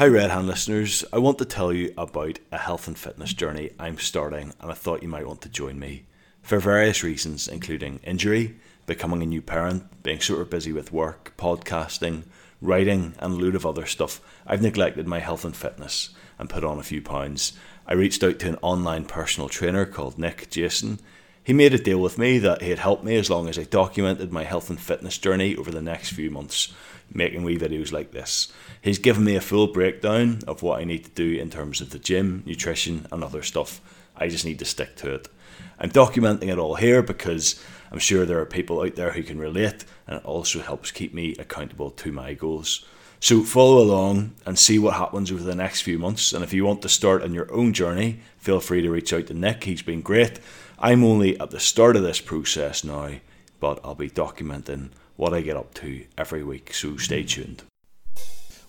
Hi, Red Hand listeners. I want to tell you about a health and fitness journey I'm starting, and I thought you might want to join me. For various reasons, including injury, becoming a new parent, being super busy with work, podcasting, writing, and a load of other stuff, I've neglected my health and fitness and put on a few pounds. I reached out to an online personal trainer called Nick Jason. He made a deal with me that he'd help me as long as I documented my health and fitness journey over the next few months, making wee videos like this. He's given me a full breakdown of what I need to do in terms of the gym, nutrition, and other stuff. I just need to stick to it. I'm documenting it all here because I'm sure there are people out there who can relate, and it also helps keep me accountable to my goals. So follow along and see what happens over the next few months. And if you want to start on your own journey, feel free to reach out to Nick. He's been great. I'm only at the start of this process now, but I'll be documenting what I get up to every week. So stay tuned.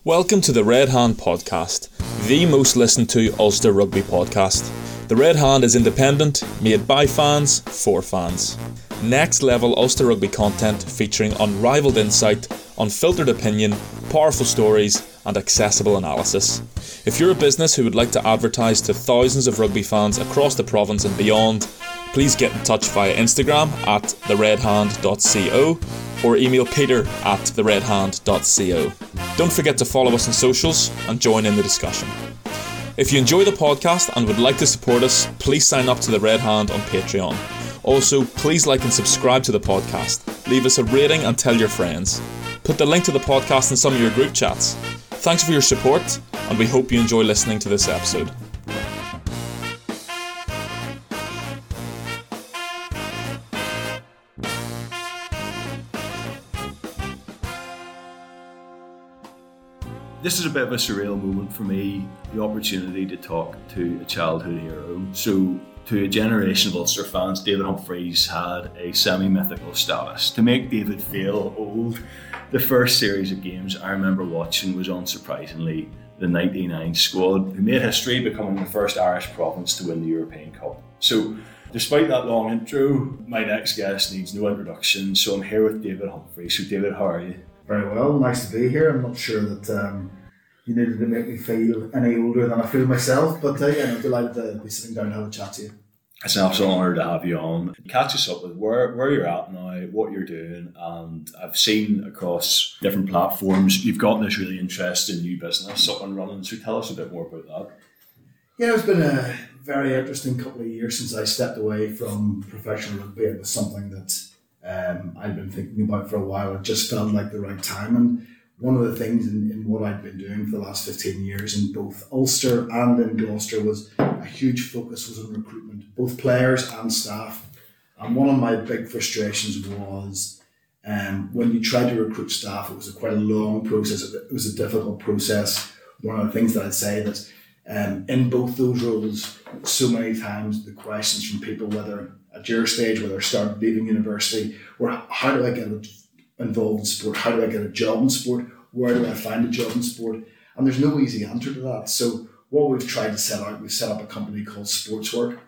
Welcome to the Red Hand Podcast, the most listened to Ulster rugby podcast. The Red Hand is independent, made by fans for fans. Next level Ulster rugby content featuring unrivaled insight, unfiltered opinion, powerful stories, and accessible analysis. If you're a business who would like to advertise to thousands of rugby fans across the province and beyond, please get in touch via Instagram at theredhand.co or email peter at theredhand.co. Don't forget to follow us on socials and join in the discussion. If you enjoy the podcast and would like to support us, please sign up to the Red Hand on Patreon. Also, please like and subscribe to the podcast. Leave us a rating and tell your friends. Put the link to the podcast in some of your group chats. Thanks for your support, and we hope you enjoy listening to this episode. This is a bit of a surreal moment for me the opportunity to talk to a childhood hero. So, to a generation of Ulster fans, David Humphreys had a semi mythical status. To make David feel old, the first series of games I remember watching was unsurprisingly the 99 squad, who made history becoming the first Irish province to win the European Cup. So, despite that long intro, my next guest needs no introduction. So, I'm here with David Humphreys. So, David, how are you? Very well, nice to be here. I'm not sure that um, you needed to make me feel any older than I feel myself, but uh, yeah, I'm delighted to be sitting down and have a chat to you. It's an absolute honour to have you on. Catch us up with where, where you're at now, what you're doing, and I've seen across different platforms you've got this really interesting new business up and running. So tell us a bit more about that. Yeah, it's been a very interesting couple of years since I stepped away from professional rugby. It was something that um, I'd been thinking about for a while. It just felt like the right time. And one of the things in, in what I'd been doing for the last 15 years in both Ulster and in Gloucester was a huge focus was on recruitment, both players and staff. And one of my big frustrations was um, when you tried to recruit staff, it was a quite a long process. It was a difficult process. One of the things that I'd say that um, in both those roles, so many times the questions from people, whether at your stage, whether they're starting leaving university, were how do I get involved in sport? How do I get a job in sport? Where do I find a job in sport? And there's no easy answer to that. So what we've tried to set out, we've set up a company called Sportswork.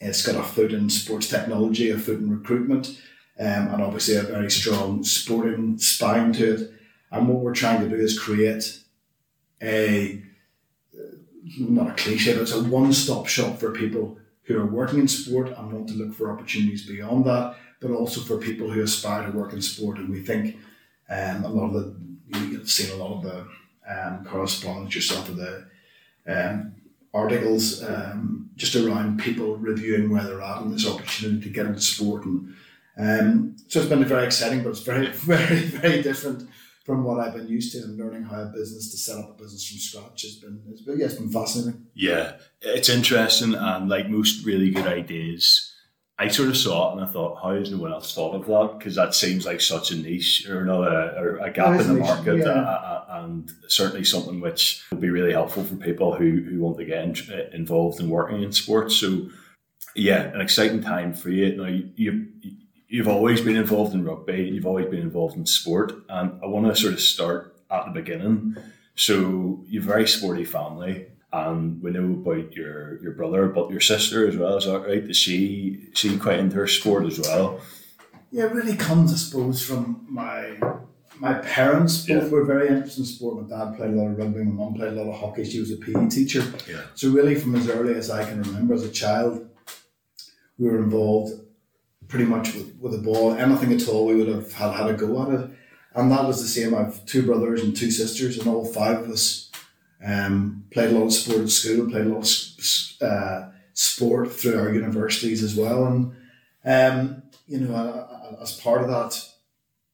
It's got a foot in sports technology, a foot in recruitment, um, and obviously a very strong sporting spine to it. And what we're trying to do is create a not a cliche, but it's a one-stop shop for people who are working in sport and want to look for opportunities beyond that, but also for people who aspire to work in sport. And we think um, a lot of the you've seen a lot of the um, correspondence yourself with the um, articles um, just around people reviewing where they're at and this opportunity to get into sport and um, so it's been very exciting but it's very very very different from what I've been used to and learning how a business to set up a business from scratch has been, it's been, yeah, it's been fascinating. Yeah, it's interesting and like most really good ideas, I sort of saw it and I thought, how has no one else thought of that? Because that seems like such a niche or not a, or a gap in the market, yeah. uh, uh, and certainly something which would be really helpful for people who, who want to get in, involved in working in sports. So, yeah, an exciting time for you. Now, you, you you've always been involved in rugby, you've always been involved in sport, and I want to sort of start at the beginning. So you've a very sporty family, and we know about your your brother, but your sister as well. Is that right? Is she she quite into her sport as well? Yeah, it really comes, I suppose, from my my parents both Yeah. were very interested in sport. My dad played a lot of rugby. My mum played a lot of hockey. She was a PE teacher. Yeah. So really, from as early as I can remember, as a child, we were involved pretty much with, with the ball. Anything at all, we would have had, had a go at it. And that was the same. I have two brothers and two sisters, and all five of us um, played a lot of sport at school, played a lot of uh, sport through our universities as well. And, um, you know, as part of that,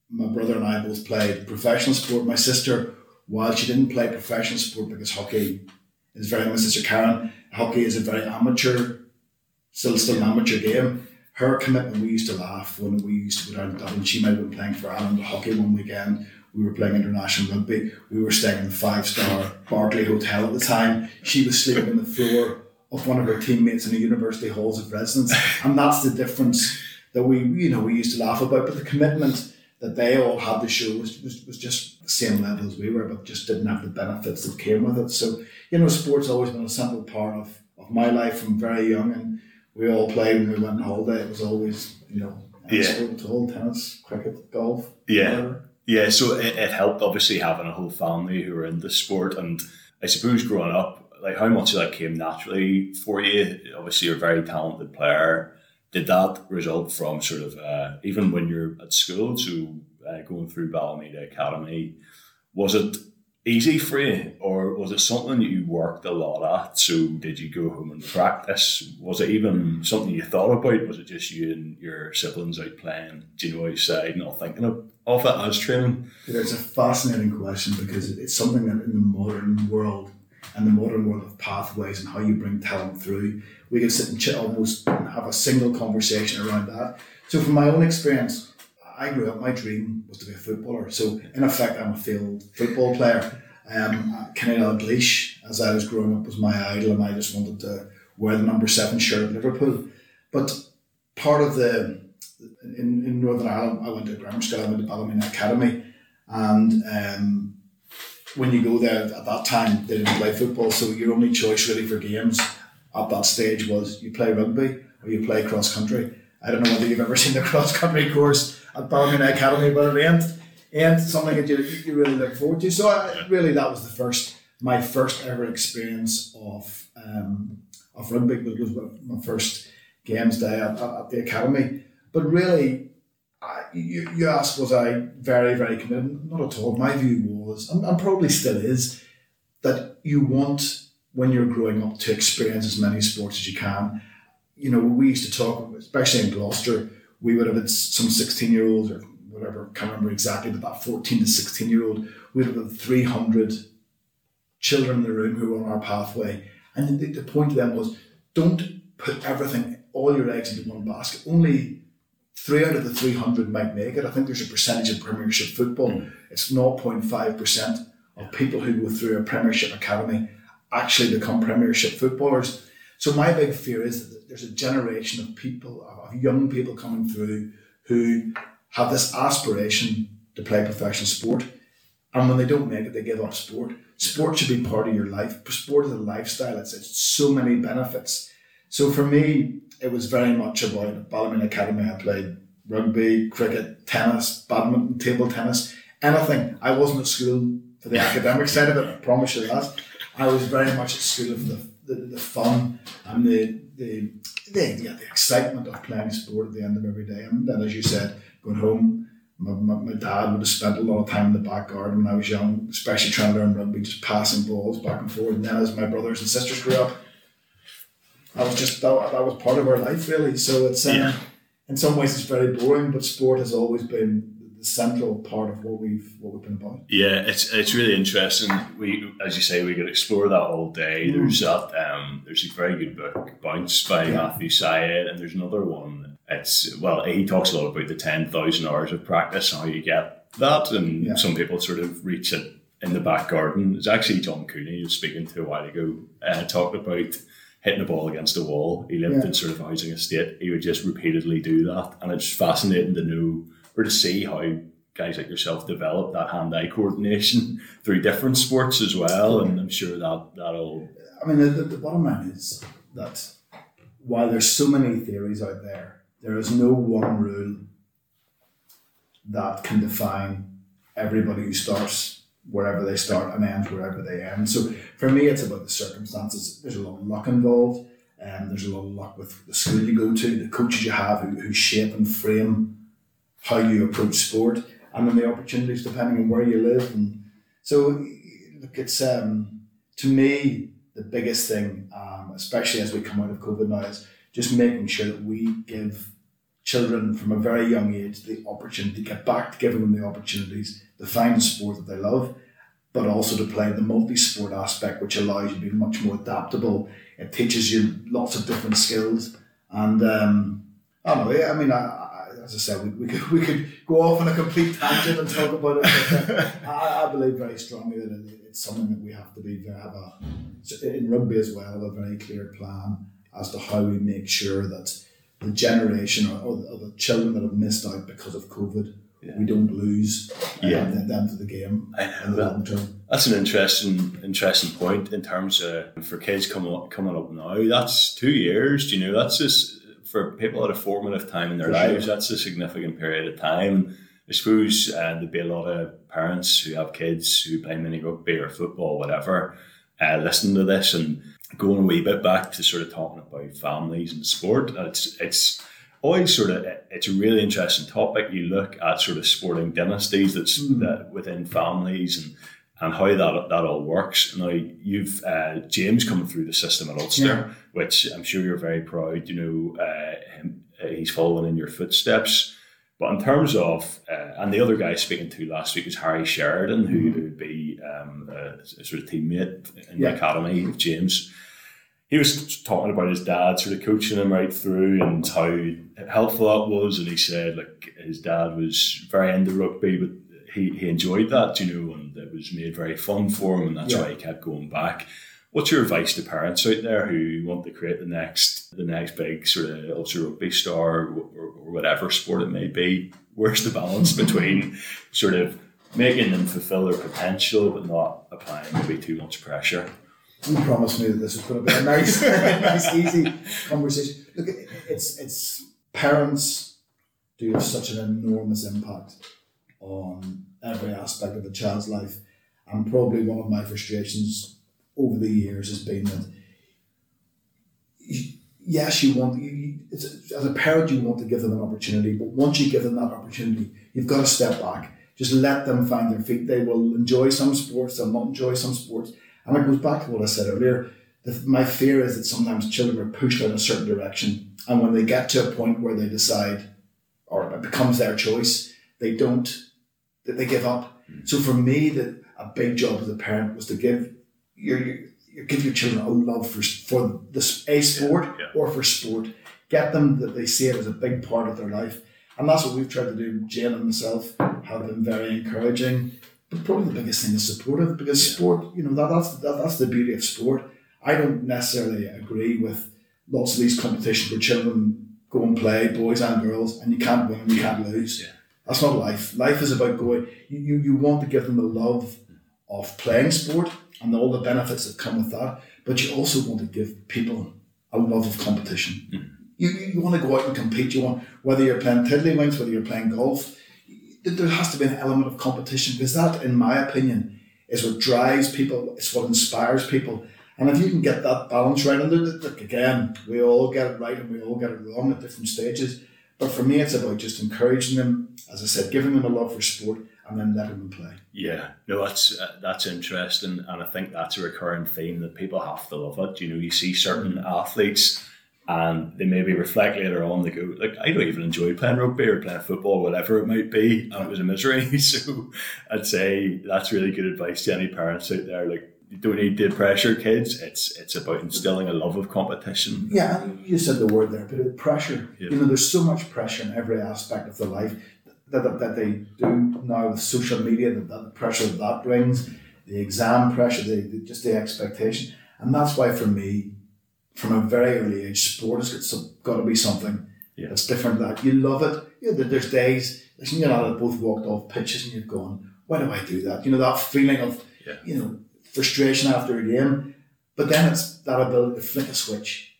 my brother and I both played professional sport. My sister, while she didn't play professional sport because hockey is very, my sister Karen, hockey is a very amateur, still still an amateur game. Her commitment, we used to laugh when we used to go down to Dublin. She might have been playing for Ireland hockey one weekend. We were playing international rugby. We were staying in the five star Berkeley Hotel at the time. She was sleeping on the floor of one of her teammates in the university halls of residence. And that's the difference that we, you know, we used to laugh about. But the commitment that they all had to show was, was, was just the same level as we were, but just didn't have the benefits that came with it. So, you know, sport's always been a central part of, of my life from very young. And we all played when we went on holiday. It was always, you know, Yeah. all, tennis, cricket, golf. Yeah. whatever. Yeah, so it, it helped obviously having a whole family who were into sport, and I suppose growing up, like how much of that came naturally for you? Obviously, you're a very talented player. Did that result from sort of uh, even when you're at school, so uh, going through Ballymena Academy, was it easy for you, or was it something that you worked a lot at? So did you go home and practice? Was it even something you thought about? Was it just you and your siblings out playing junior outside, not thinking of, of it as training? It's a fascinating question because it's something that in the modern world and the modern world of pathways and how you bring talent through, we can sit and chat almost and have a single conversation around that. So from my own experience, I grew up, my dream was to be a footballer. So in effect, I'm a failed football player. Um, Kenny Dalglish, as I was growing up, was my idol and I just wanted to wear the number seven shirt at Liverpool. But part of the, in, in Northern Ireland, I went to grammar school, I went to Ballymena Academy and um, when you go there at that time, they didn't play football, so your only choice really for games at that stage was you play rugby or you play cross country. I don't know whether you've ever seen the cross country course at Ballymena Academy, but it ain't, ain't something that you, you really look forward to. So I, really, that was the first, my first ever experience of um, of rugby. It was my first games day at, at, at the academy. But really, I, you, you asked, was I very, very committed? Not at all. My view was, and, and probably still is, that you want, when you're growing up, to experience as many sports as you can. You know, we used to talk, especially in Gloucester, we would have had some 16 year olds or whatever, can't remember exactly, but that 14 to 16 year old, we'd have had 300 children in the room who were on our pathway. And the, the point to them was, don't put everything, all your eggs into one basket. Only three out of the 300 might make it. I think there's a percentage of Premiership football. Hmm. It's 0.5% of people who go through a Premiership academy actually become Premiership footballers. So my big fear is that there's a generation of people, of young people coming through who have this aspiration to play professional sport. And when they don't make it, they give up sport. Sport should be part of your life. Sport is a lifestyle. It's, it's so many benefits. So for me, it was very much about at Ballymena Academy. I played rugby, cricket, tennis, badminton, table tennis, anything. I wasn't at school for the academic side of it. I promise you that. I was very much at school for the, the, the fun and the the, the yeah, the excitement of playing sport at the end of every day. And then, as you said, going home. My, my, my dad would have spent a lot of time in the back garden when I was young, especially trying to learn rugby, just passing balls back and forth. And then as my brothers and sisters grew up, I was just that, that was part of our life really. So it's um, Yeah. in some ways it's very boring, but sport has always been central part of what we've what we've been about. Yeah, it's it's really interesting. We, as you say, we could explore that all day. There's that. Um, there's a very good book, Bounce by Yeah. Matthew Syed, and there's another one. It's well, he talks a lot about the ten thousand hours of practice and how you get that, and Yeah. some people sort of reach it in the back garden. It's actually John Cooney was speaking to a while ago, uh, talked about hitting the ball against a wall. He lived Yeah. in sort of a housing estate. He would just repeatedly do that, and it's fascinating to know or to see how guys like yourself develop that hand-eye coordination through different sports as well. And I'm sure that that'll I mean, the, the, bottom line is that while there's so many theories out there, there is no one rule that can define everybody who starts wherever they start and ends wherever they end. So for me, it's about the circumstances. There's a lot of luck involved. and there's a lot of luck with the school you go to, the coaches you have who, who shape and frame how you approach sport, and then the opportunities depending on where you live. And so, look, it's um, to me the biggest thing, um, especially as we come out of COVID now, is just making sure that we give children from a very young age the opportunity to get back to giving them the opportunities to find the sport that they love, but also to play the multi-sport aspect, which allows you to be much more adaptable. It teaches you lots of different skills, and um, I don't know. I mean, I, as I said, we, we, could, we could go off on a complete tangent and talk about it. Uh, I, I, believe very strongly that it, it's something that we have to be have a in rugby as well a very clear plan as to how we make sure that the generation or, or, the children that have missed out because of COVID, yeah. we don't lose um, yeah. them to the game in the long term. That's an interesting interesting point in terms of for kids coming up, coming up now. That's two years. You know, that's just for people at a formative time in their for lives. Sure. That's a significant period of time. I suppose uh, there'd be a lot of parents who have kids who play mini rugby or football, whatever, uh, listening to this and going a wee bit back to sort of talking about families and sport, it's it's always sort of it's a really interesting topic. You look at sort of sporting dynasties that's mm. that within families and and how that that all works. Now you've uh, James coming through the system at Ulster, yeah. which I'm sure you're very proud. You know, uh, he's following in your footsteps. But in terms of, uh, and the other guy speaking to last week was Harry Sheridan, who mm-hmm. would be um, a, a, sort of teammate in yeah. the academy of James he was talking about his dad sort of coaching him right through and how helpful that was. And he said like his dad was very into rugby, but he, he enjoyed that, you know, and it was made very fun for him, and that's yeah. why he kept going back. What's your advice to parents out there who want to create the next the next big sort of Ulster rugby star or, or whatever sport it may be? Where's the balance between sort of making them fulfill their potential but not applying maybe too much pressure? you promised me that this was going to be a nice, nice, easy conversation. Look, it's it's parents do have such an enormous impact on every aspect of a child's life, and probably one of my frustrations over the years has been that. yes, you want you, as a parent you want to give them an opportunity, but once you give them that opportunity, you've got to step back. Just let them find their feet. They will enjoy some sports. They'll not enjoy some sports and it goes back to what I said earlier. my fear is that sometimes children are pushed in a certain direction, and when they get to a point where they decide, or it becomes their choice, they don't, that they give up. Mm. So for me, that a big job as a parent was to give your, your give your children a love for for this a sport yeah, yeah. or for sport. Get them that they see it as a big part of their life, and that's what we've tried to do. Jane and myself have been very encouraging but probably the biggest thing is supportive because yeah. sport, you know, that, that's that, that's the beauty of sport. I don't necessarily agree with lots of these competitions where children go and play, boys and girls, and you can't win, you can't lose. Yeah. That's not life. Life is about going. You, you, you want to give them the love of playing sport and all the benefits that come with that, but you also want to give people a love of competition. Mm. You, you want to go out and compete. You want whether you're playing tiddlywinks, whether you're playing golf there has to be an element of competition because that, in my opinion, is what drives people. It's what inspires people. And if you can get that balance right, and look, again, we all get it right and we all get it wrong at different stages. But for me, it's about just encouraging them, as I said, giving them a love for sport and then let them play. Yeah, no, that's uh, that's interesting, and I think that's a recurring theme that people have to love it. You know, you see certain athletes and they maybe reflect later on. They go, like, I don't even enjoy playing rugby or playing football, whatever it might be, and it was a misery. so I'd say that's really good advice to any parents out there. Like, you don't need to pressure kids. It's it's about instilling a love of competition. Yeah, you said the word there, but pressure. Yeah. You know, there's so much pressure in every aspect of the life that, that, that they do now with social media. That the pressure that that brings, the exam pressure, the, the just the expectation, and that's why for me from a very early age, sport has got, got to be something yeah. that's different. That you love it. You know, there's days, listen, you know, I've both walked off pitches and you've gone, why do I do that? You know, that feeling of, yeah. you know, frustration after a game. But then it's that ability to flick a switch.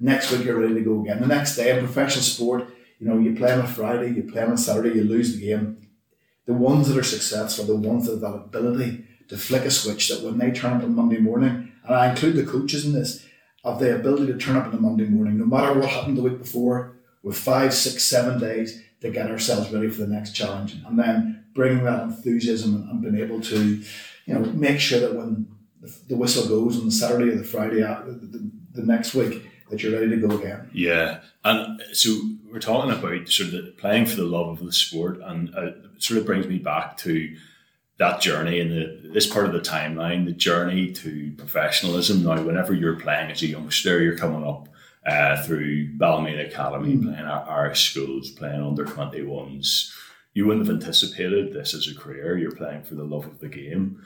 Next week you're ready to go again. The next day in professional sport, you know, you play on a Friday, you play on a Saturday, you lose the game. The ones that are successful, the ones that have that ability to flick a switch that when they turn up on Monday morning, and I include the coaches in this, of the ability to turn up on a Monday morning, no matter what happened the week before, with five, six, seven days to get ourselves ready for the next challenge. And then bringing that enthusiasm and being able to, you know, make sure that when the whistle goes on the Saturday or the Friday the, the, the next week, that you're ready to go again. Yeah, and so we're talking about sort of playing for the love of the sport, and uh, it sort of brings me back to that journey and the this part of the timeline, the journey to professionalism. Now, whenever you're playing as a youngster, you're coming up uh, through Ballymena Academy, mm. playing our Irish schools, playing under 21s. You wouldn't have anticipated this as a career. You're playing for the love of the game.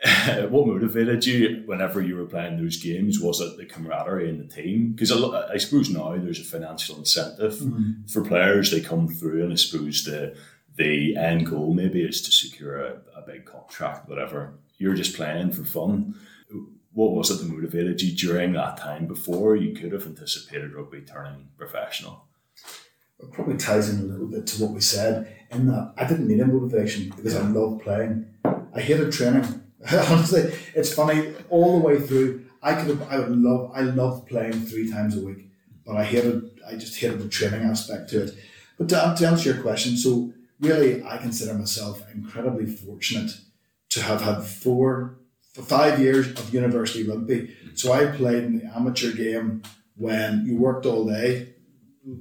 what motivated you whenever you were playing those games? Was it the camaraderie in the team? Because I, suppose now there's a financial incentive mm-hmm. for players. They come through, and I suppose the the end goal maybe is to secure a, a big contract, whatever. You're just playing for fun. What was it that motivated you during that time before you could have anticipated rugby turning professional? It probably ties in a little bit to what we said in that I didn't need a motivation because I love playing. I hated training. Honestly, it's funny all the way through. I could have, I would love, I love playing three times a week, but I hated, I just hated the training aspect to it. But to, to answer your question, so really, I consider myself incredibly fortunate to have had four, five years of university rugby. So I played in the amateur game when you worked all day,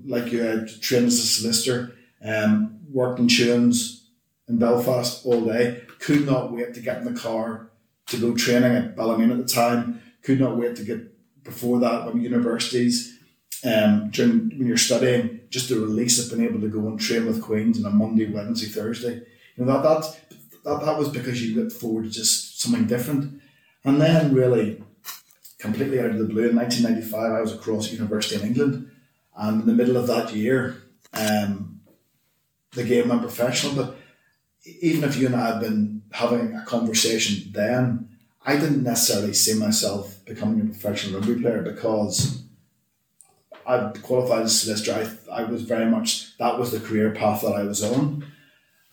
like you had trained as a solicitor, um, worked in Tughans in Belfast all day could not wait to get in the car to go training at Ballymena at the time. Could not wait to get before that when universities, um, during when you're studying, just the release of being able to go and train with Queens on a Monday, Wednesday, Thursday. You know that that that, that was because you looked forward to just something different. And then really completely out of the blue in 1995 I was across university in England and in the middle of that year um, the game went professional but even if you and I had been having a conversation then, I didn't necessarily see myself becoming a professional rugby player because I qualified as a solicitor. I, I was very much, that was the career path that I was on.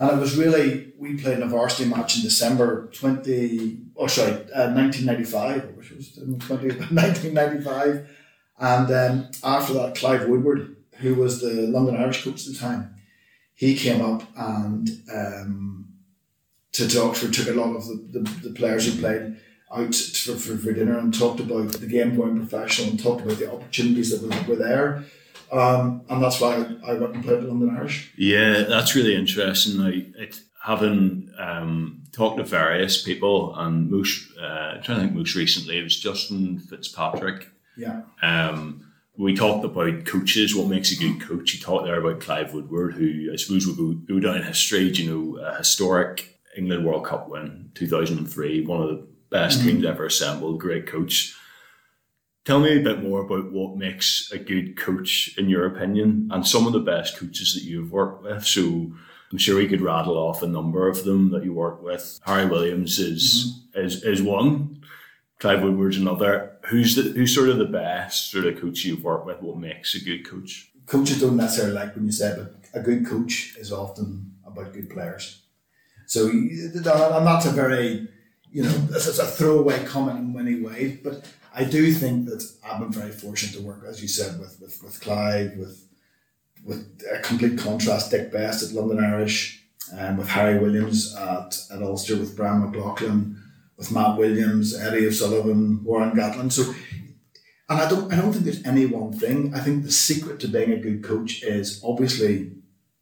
And it was really, we played in a varsity match in December 20, oh sorry, uh, 1995, which was 20, 1995. And um, after that, Clive Woodward, who was the London Irish coach at the time, he came up and um, to, to Oxford took a lot of the, the, the players who played out for, for, for, dinner and talked about the game going professional and talked about the opportunities that were, were there. Um, and that's why I, I went and played in London Irish. Yeah, that's really interesting. Like it, having um, talked to various people, and most, uh, I'm trying to think most recently, it was Justin Fitzpatrick. Yeah. Um, we talked about coaches, what makes a good coach. You talked there about Clive Woodward, who I suppose will go, go down in history. You know, a historic England World Cup win, 2003, one of the best mm-hmm. teams ever assembled, great coach. Tell me a bit more about what makes a good coach, in your opinion, and some of the best coaches that you've worked with. So I'm sure we could rattle off a number of them that you work with. Harry Williams is mm-hmm. is is one. Clive Woodward's another. Who's the who's sort of the best sort of coach you've worked with? What makes a good coach? Coaches don't necessarily like when you say, but a good coach is often about good players. So, and that's a very, you know, it's a throwaway comment in many ways, but I do think that I've been very fortunate to work, as you said, with with, with Clive, with with a complete contrast, Dick Best at London Irish, and with Harry Williams at, at Ulster, with Brian McLaughlin, with Matt Williams, Eddie O'Sullivan, Warren Gatland. So, and I don't, I don't think there's any one thing. I think the secret to being a good coach is obviously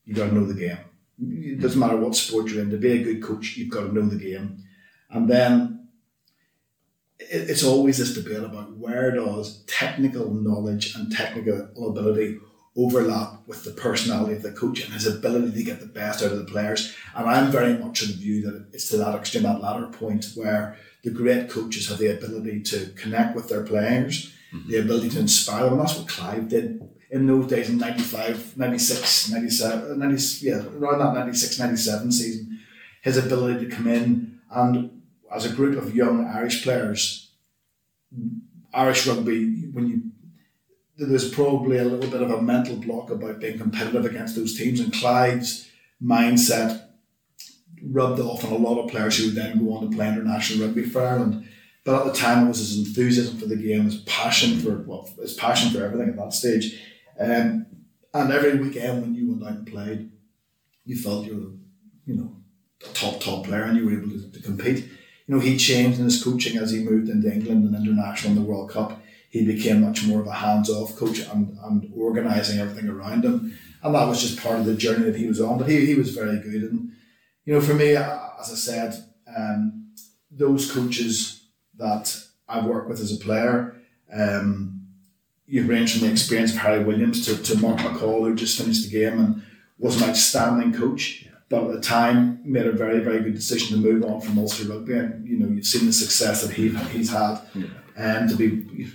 you got to know the game. It doesn't matter what sport you're in. To be a good coach, you've got to know the game, and then it's always this debate about where does technical knowledge and technical ability overlap with the personality of the coach and his ability to get the best out of the players. And I'm very much of the view that it's to that extreme, that latter point where the great coaches have the ability to connect with their players, mm-hmm. the ability to inspire them. And that's what Clive did in those days in 95, 96, 97, 90, yeah, around that 96, 97 season. His ability to come in and as a group of young Irish players, Irish rugby, when you there's probably a little bit of a mental block about being competitive against those teams. And Clive's mindset rubbed off on a lot of players who would then go on to play international rugby for Ireland. But at the time, it was his enthusiasm for the game, his passion for well, his passion for everything at that stage. Um, and every weekend when you went out and played, you felt you were, you know, a top top player, and you were able to, to compete. You know, he changed in his coaching as he moved into England and international in the World Cup. He became much more of a hands off coach and, and organising everything around him. And that was just part of the journey that he was on. But he, he was very good. And, you know, for me, as I said, um, those coaches that I've worked with as a player, um, you range from the experience of Harry Williams to, to Mark McCall, who just finished the game and was an outstanding coach. But at the time, made a very, very good decision to move on from Ulster Rugby. And, you know, you've seen the success that he, he's had. And to be,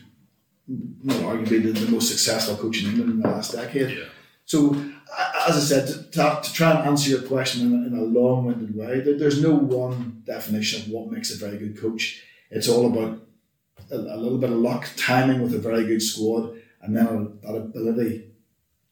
not arguably, the, the most successful coach in England in the last decade. Yeah. So, as I said, to, to, to try and answer your question in a, in a long winded way, there, there's no one definition of what makes a very good coach. It's all about a, a little bit of luck, timing with a very good squad, and then that ability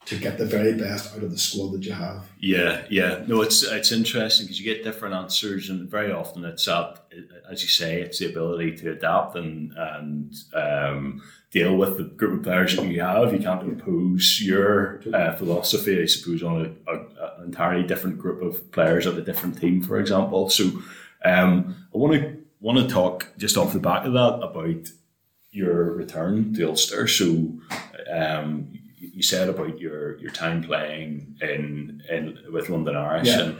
to get the very best out of the squad that you have. Yeah, yeah. No, it's it's interesting because you get different answers, and very often it's that, as you say, it's the ability to adapt and and um, deal with the group of players that you have. You can't impose your uh, philosophy, I suppose, on a, a, an entirely different group of players at a different team, for example. So, um, I want to want to talk just off the back of that about your return to Ulster. So, um, you said about your your time playing in in with London Irish Yeah. and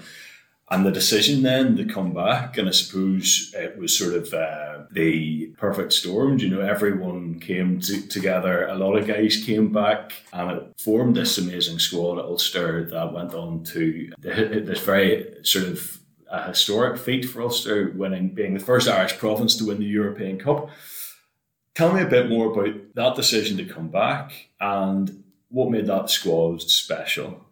and the decision then to come back and I suppose it was sort of uh, the perfect storm. You know, everyone came to, together. A lot of guys came back and it formed this amazing squad at Ulster that went on to this very sort of a historic feat for Ulster, winning being the first Irish province to win the European Cup. Tell me a bit more about that decision to come back and what made that squad special.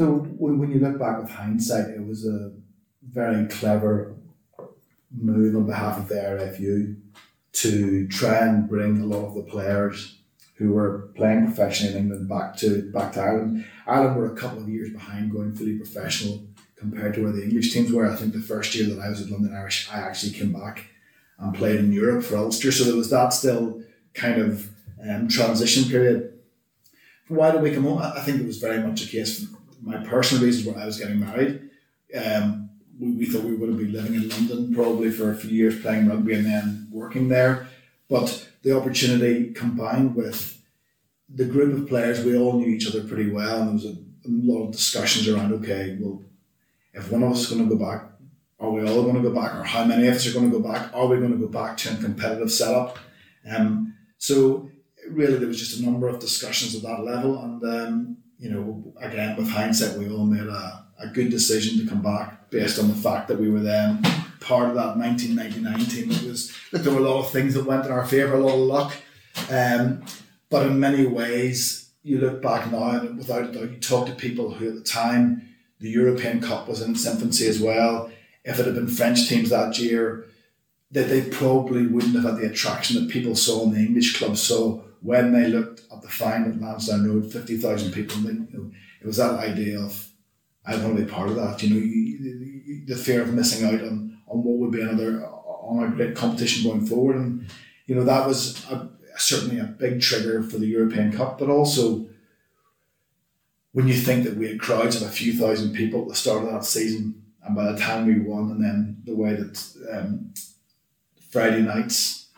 So when, you look back with hindsight, it was a very clever move on behalf of the RFU to try and bring a lot of the players who were playing professionally in England back to back to Ireland. Ireland were a couple of years behind going fully professional compared to where the English teams were. I think the first year that I was at London Irish, I actually came back and played in Europe for Ulster. So there was that still kind of um, transition period. Why did we come home? I think it was very much a case my personal reasons where I was getting married. Um, we, we thought we would be living in London probably for a few years playing rugby and then working there. But the opportunity combined with the group of players, we all knew each other pretty well, and there was a, a lot of discussions around okay, well, if one of us is going to go back, are we all going to go back, or how many of us are going to go back? Are we going to go back to a competitive setup? Um, so really, there was just a number of discussions at that level, and um, you know, again, with hindsight, we all made a, a good decision to come back based on the fact that we were then part of that 1999 team. It was there were a lot of things that went in our favour, a lot of luck, um, but in many ways, you look back now and without a doubt, you talk to people who at the time the European Cup was in its infancy as well. If it had been French teams that year, that they probably wouldn't have had the attraction that people saw in the English clubs saw when they looked at the final at Lansdowne Road, 50,000 people. And they, you know, it was that idea of, I want to be part of that. You know, you, you, the fear of missing out on, on what would be another, on a great competition going forward. And, you know, that was a, certainly a big trigger for the European Cup, but also when you think that we had crowds of a few thousand people at the start of that season, and by the time we won, and then the way that um, Friday nights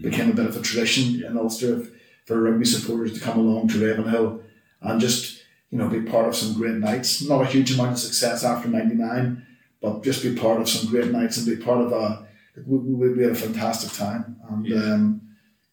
became a bit of a tradition in Ulster for rugby supporters to come along to Ravenhill and just you know be part of some great nights. Not a huge amount of success after '99, but just be part of some great nights and be part of a. We, we, we had a fantastic time, and Yeah. um,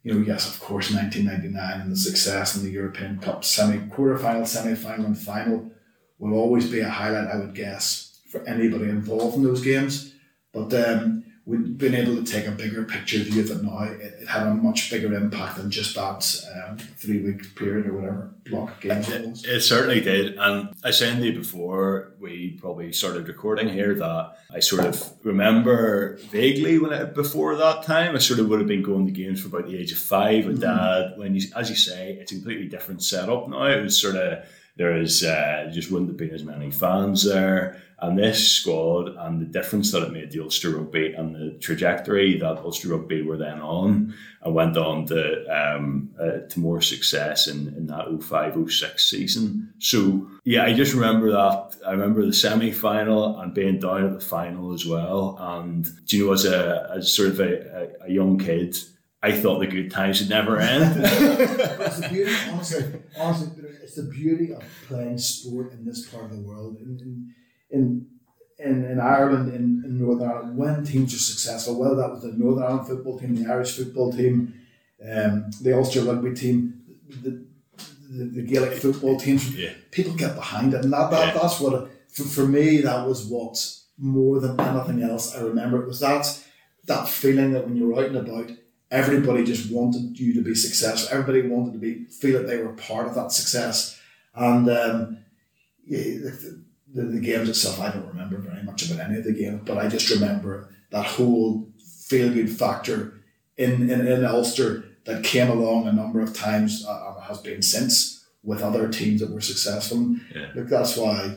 you know, yes, of course, 1999 and the success in the European Cup semi quarterfinal, semi final, and final will always be a highlight, I would guess, for anybody involved in those games. But um, we've been able to take a bigger picture view of it now. It, it had a much bigger impact than just that um, three week period or whatever block of games it. It certainly did. And I said to you before we probably started recording here that I sort of remember vaguely when it, before that time, I sort of would have been going to games for about the age of five with dad. When you, as you say, it's a completely different setup now. It was sort of there is uh, just wouldn't have been as many fans there. And this squad and the difference that it made to Ulster Rugby and the trajectory that Ulster Rugby were then on and went on to um, uh, to more success in, in that 05 06 season. So, yeah, I just remember that. I remember the semi final and being down at the final as well. And, do you know, as a as sort of a, a, a young kid, I thought the good times would never end. it's the beauty, honestly, honestly, it's the beauty of playing sport in this part of the world. In, in, in, in, in Ireland, in, in Northern Ireland, when teams are successful, whether that was the Northern Ireland football team, the Irish football team, um, the Ulster rugby team, the, the, the Gaelic football teams, Yeah. people get behind it. And that, that Yeah. that's what, for, for me, that was what more than anything else I remember. It was that, that feeling that when you were out and about, everybody just wanted you to be successful. Everybody wanted to be feel that they were part of that success. And um, yeah, the, the, the games itself, I don't remember very much about any of the games, but I just remember that whole feel good factor in, in, in Ulster that came along a number of times uh, and has been since with other teams that were successful. Yeah. Look, that's why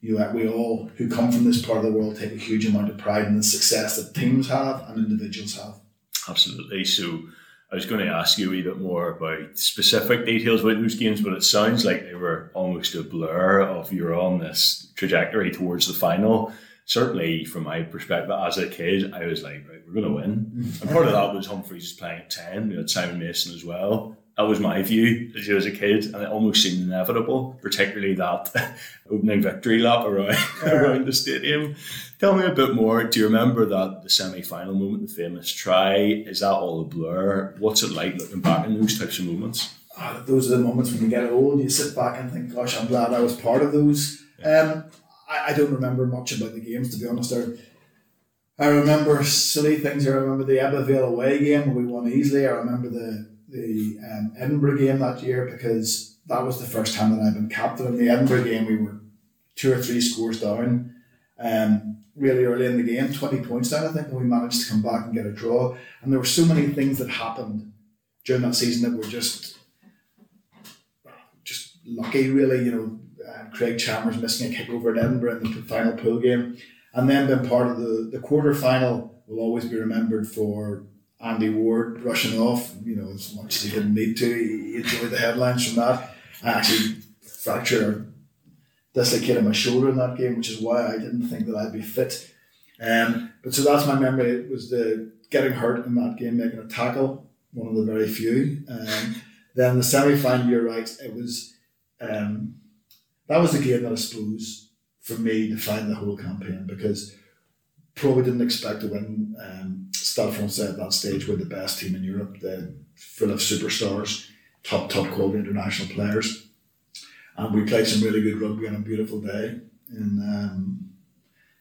you know, we all who come from this part of the world take a huge amount of pride in the success that teams have and individuals have. Absolutely. So I was going to ask you a wee bit more about specific details about those games, but it sounds like they were almost a blur of you're on this trajectory towards the final. Certainly, from my perspective as a kid, I was like, right, we're going to win. Mm-hmm. And part of that was Humphreys is playing at 10, we had Simon Mason as well. That was my view as as a kid, and it almost seemed inevitable, particularly that opening victory lap around, around the stadium. Tell me a bit more. Do you remember that the semi final moment, the famous try? Is that all a blur? What's it like looking back in those types of moments? Ah, those are the moments when you get old, you sit back and think, gosh, I'm glad I was part of those. Um, I, I don't remember much about the games, to be honest. I, I remember silly things. I remember the Ebbw Vale away game where we won easily. I remember the, the um, Edinburgh game that year because that was the first time that I've been captain. In the Edinburgh game, we were two or three scores down. Um, really early in the game, 20 points down, I think, and we managed to come back and get a draw. And there were so many things that happened during that season that were just just lucky, really. You know, uh, Craig Chalmers missing a kick over at Edinburgh in the final pool game, and then being part of the the quarter final will always be remembered for Andy Ward rushing off. You know, as much as he didn't need to, he enjoyed the headlines from that. I actually fractured dislocated my shoulder in that game, which is why I didn't think that I'd be fit. Um, but so that's my memory. It was the getting hurt in that game, making a tackle, one of the very few. Um, then the semi final, you're right. It was um, that was the game that I suppose for me defined the whole campaign because probably didn't expect to win. Um, Stade Francais at that stage were the best team in Europe. They're full of superstars, top top quality international players, and we played some really good rugby on a beautiful day in um,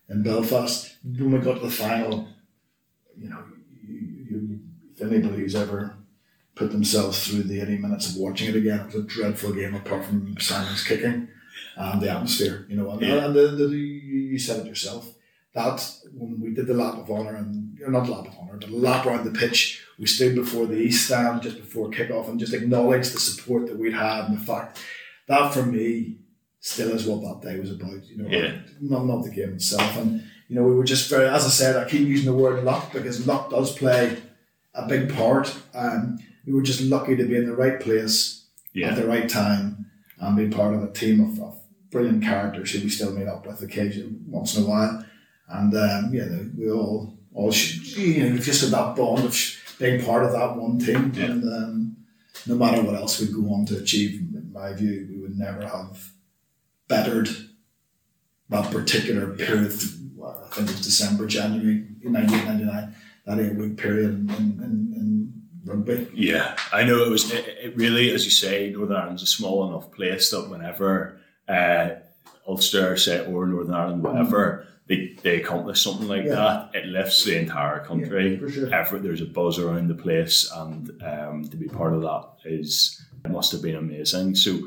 in Belfast. When we got to the final, you know, you, you, if anybody who's ever put themselves through the 80 minutes of watching it again, it was a dreadful game apart from Simon's kicking and the atmosphere, you know. And, Yeah. and the, the, you said it yourself. That when we did the lap of honour, and or not lap of honour, but lap around the pitch, we stood before the East Stand just before kick-off and just acknowledged the support that we'd had and the fact that for me still is what that day was about. You know, Yeah. not not the game itself. And you know, we were just very, as I said, I keep using the word luck because luck does play a big part. Um, we were just lucky to be in the right place at the right time and be part of a team of, of brilliant characters who we still meet up with occasionally once in a while. And um, yeah, we all all should, you know, you've just got that bond of being part of that one team. Yeah. And um, no matter what else we go on to achieve, in my view, we would never have bettered that particular period. well, I think it was December, January 1999, that eight week period in, in, in rugby. Yeah, I know it was. It, it really, as you say, Northern Ireland's a small enough place that whenever uh, Ulster, say, or Northern Ireland, whatever, they, they accomplish something like Yeah. that, it lifts the entire country. Yeah, for sure. There's a buzz around the place, and um, to be part of that is it must have been amazing. So,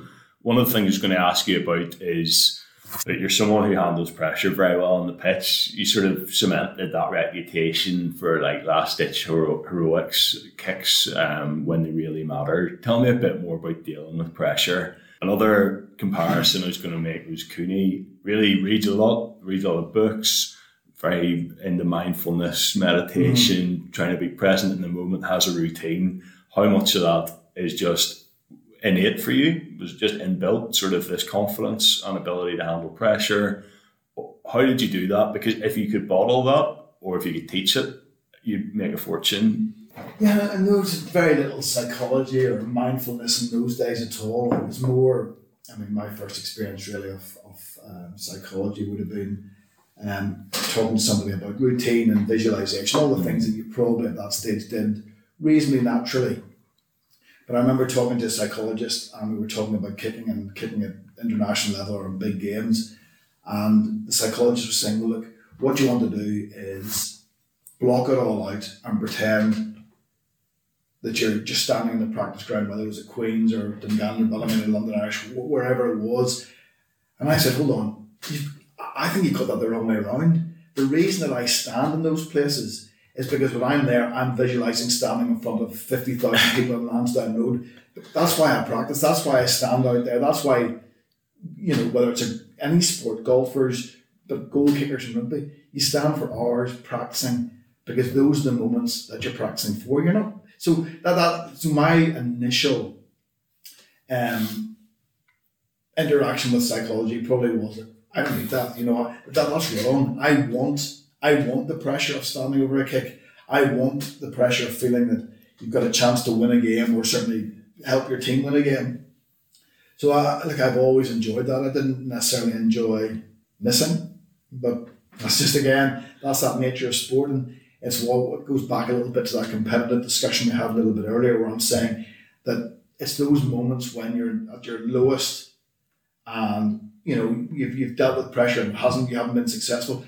one of the things I was going to ask you about is that you're someone who handles pressure very well on the pitch. You sort of cemented that reputation for like last ditch hero- heroics kicks um, when they really matter. Tell me a bit more about dealing with pressure another comparison I was going to make was Cooney really reads a lot, reads a lot of books, very into mindfulness, meditation, mm. trying to be present in the moment, has a routine. How much of that is just innate for you? Was just inbuilt, sort of this confidence and ability to handle pressure? How did you do that? Because if you could bottle that, or if you could teach it, you'd make a fortune. Yeah, and there was very little psychology or mindfulness in those days at all. It was more, I mean, my first experience really of, of um, psychology would have been um, talking to somebody about routine and visualization, all the things that you probably at that stage did reasonably naturally. But I remember talking to a psychologist and we were talking about kicking and kicking at international level or in big games. And the psychologist was saying, well, look, what you want to do is block it all out and pretend that you're just standing in the practice ground, whether it was at Queen's or Dungannon or Ballymena, London Irish, wherever it was. And I said, hold on, I think you got that the wrong way around. The reason that I stand in those places is because when I'm there, I'm visualizing standing in front of 50,000 people on Lansdowne Road. That's why I practice. That's why I stand out there. That's why, you know, whether it's a, any sport, golfers, but goal kickers in rugby, you stand for hours practicing because those are the moments that you're practicing for. You're not. So that, that so my initial um, interaction with psychology probably was I don't need that, you know, that, that's wrong. I want I want the pressure of standing over a kick. I want the pressure of feeling that you've got a chance to win a game or certainly help your team win a game. So I like I've always enjoyed that. I didn't necessarily enjoy missing, but that's just again that's that nature of sport, and it's what, goes back a little bit to that competitive discussion we had a little bit earlier, where I'm saying that it's those moments when you're at your lowest, and you know you've, you've dealt with pressure and hasn't you haven't been successful,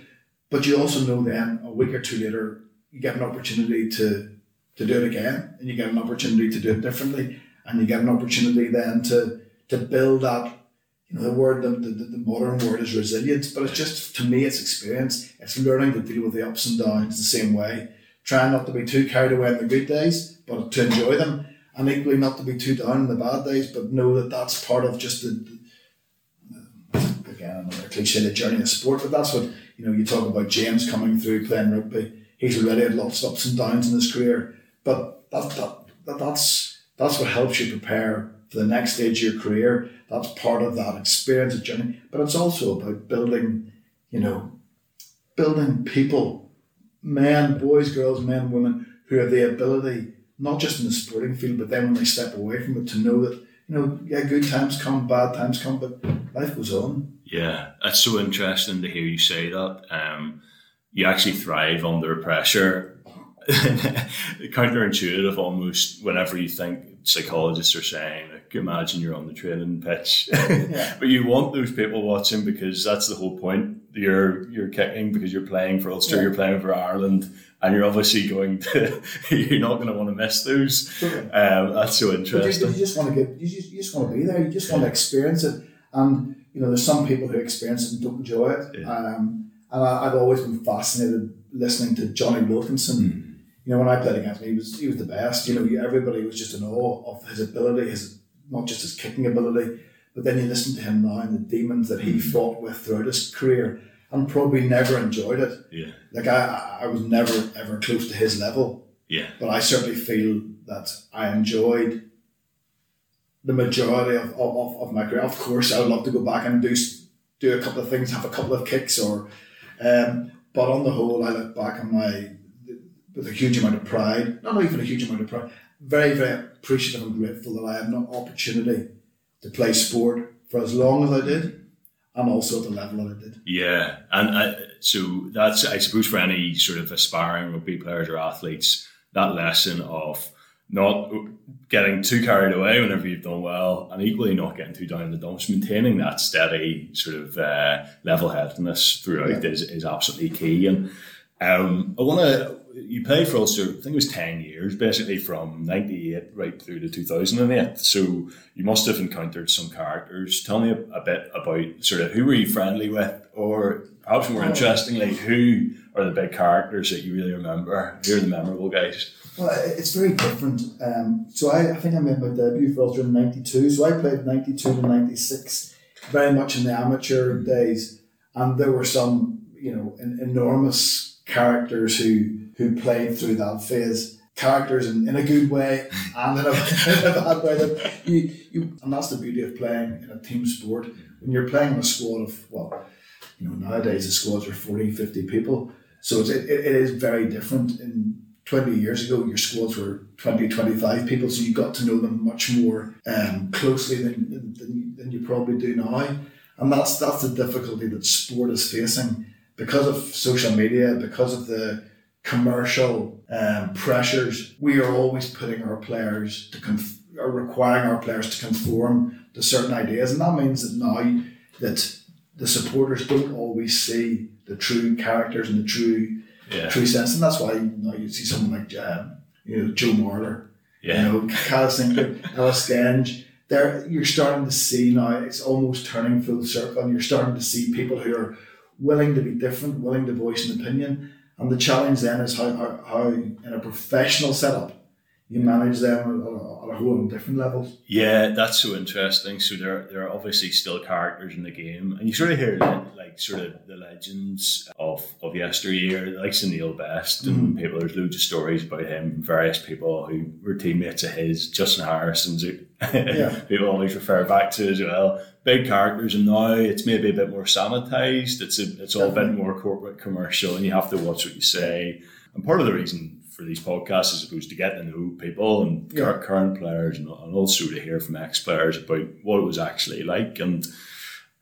but you also know then a week or two later you get an opportunity to to do it again, and you get an opportunity to do it differently, and you get an opportunity then to to build that you know, the word, the, the, the modern word is resilience, but it's just, to me, it's experience. It's learning to deal with the ups and downs the same way. Trying not to be too carried away in the good days, but to enjoy them. And equally not to be too down in the bad days, but know that that's part of just the, the again, another cliche, the journey of sport. But that's what, you know, you talk about James coming through playing rugby. He's already had lots of ups and downs in his career. But that, that, that that's, that's what helps you prepare for the next stage of your career. That's part of that experience, of journey. But it's also about building, you know, building people, men, boys, girls, men, women, who have the ability, not just in the sporting field, but then when they step away from it, to know that, you know, yeah, good times come, bad times come, but life goes on. Yeah, that's so interesting to hear you say that. Um, you actually thrive under pressure. Counterintuitive almost whenever you think psychologists are saying, like, imagine you're on the training pitch, yeah. but you want those people watching because that's the whole point. You're you're kicking because you're playing for Ulster, yeah. you're playing for Ireland, and you're obviously going to. you're not going to want to miss those. Um, that's so interesting. You, you, just want to get. You just, you just want to be there. You just want to experience it. And you know, there's some people who experience it and don't enjoy it. Um, and I, have always been fascinated listening to Jonny Wilkinson. Mm you know, when I played against him, he was he was the best. You know, everybody was just in awe of his ability, his not just his kicking ability, but then you listen to him now and the demons that he mm-hmm. fought with throughout his career, and probably never enjoyed it. Yeah, like I I was never ever close to his level. Yeah, but I certainly feel that I enjoyed the majority of, of, of my career. Of course, I would love to go back and do do a couple of things, have a couple of kicks, or um, but on the whole, I look back on my with a huge amount of pride, not even a huge amount of pride, very, very appreciative and grateful that I had an opportunity to play sport for as long as I did and also at the level that I did. Yeah. And I, so that's, I suppose, for any sort of aspiring rugby players or athletes, that lesson of not getting too carried away whenever you've done well, and equally not getting too down in the dumps. Maintaining that steady sort of uh, level headedness throughout yeah. is, is absolutely key. And um, I want to you played for Ulster, I think it was 10 years, basically from 98 right through to 2008. So you must have encountered some characters. Tell me a, a, bit about sort of who were you friendly with or perhaps more interestingly, who are the big characters that you really remember? Who are the memorable guys? Well, it's very different. Um, so I, I think I made my debut for Ulster in '92. So I played '92 to '96, very much in the amateur days, and there were some, you know, enormous characters who who played through that phase. Characters in, in a good way and in a, in a bad way. That you, you, and that's the beauty of playing in a team sport. When you're playing in a squad of, well, you know, nowadays the squads are 40, 50 people. So it's, it, it is very different. In 20 years ago, your squads were 20, 25 people, so you got to know them much more um, closely than, than, than you probably do now. And that's, that's the difficulty that sport is facing because of social media, because of the commercial um, pressures, we are always putting our players to conf- or requiring our players to conform to certain ideas, and that means that now that the supporters don't always see the true characters and the true yeah. true sense, and that's why you, know, you see someone like um, you know Joe Marler, yeah. you know Cal Ellis Genge. There, you're starting to see now. It's almost turning full circle, and you're starting to see people who are willing to be different, willing to voice an opinion, and the challenge then is how, how, how in a professional setup, you manage them at a whole different levels. Yeah, that's so interesting. So there, there are obviously still characters in the game, and you sort of hear like sort of the legends of of yesteryear, like Neil Best, and mm. people. There's loads of stories about him, various people who were teammates of his, Justin Harrison's, yeah. people always refer back to as well big characters, and now it's maybe a bit more sanitized. It's a, it's all a bit more corporate commercial, and you have to watch what you say. And part of the reason for these podcasts is supposed to get to know people and yeah. current players, and, and also to hear from ex players about what it was actually like. And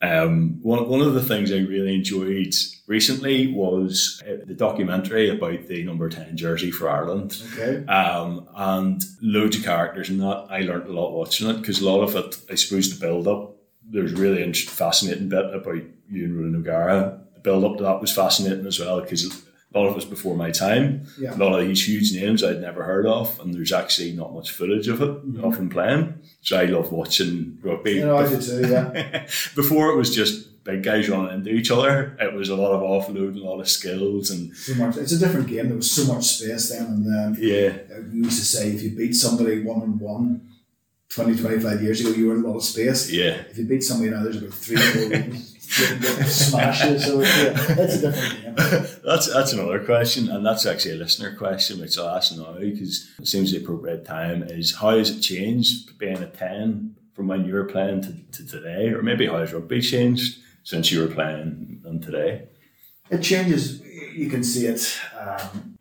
um, one, one of the things I really enjoyed recently was uh, the documentary about the number 10 jersey for Ireland. Okay. Um, and loads of characters in that. I learned a lot watching it because a lot of it, I suppose, the build up there's really a fascinating bit about you and Ronan O'Gara. The build up to that was fascinating as well because a lot of it was before my time. Yeah. A lot of these huge names I'd never heard of, and there's actually not much footage of it mm-hmm. of him playing. So I love watching rugby. You know, I do too, yeah. before it was just big guys running into each other. It was a lot of offload, a lot of skills, and so much. It's a different game. There was so much space then, and then yeah, we used to say if you beat somebody one on one 20, 25 years ago, you were in a lot of space. Yeah. If you beat somebody now, there's about three or four smashes. So it's, yeah, it's a different game. that's, that's another question, and that's actually a listener question, which I'll ask now because it seems the appropriate time is how has it changed being a 10 from when you were playing to, to today? Or maybe how has rugby changed since you were playing and today? It changes. You can see it. Um,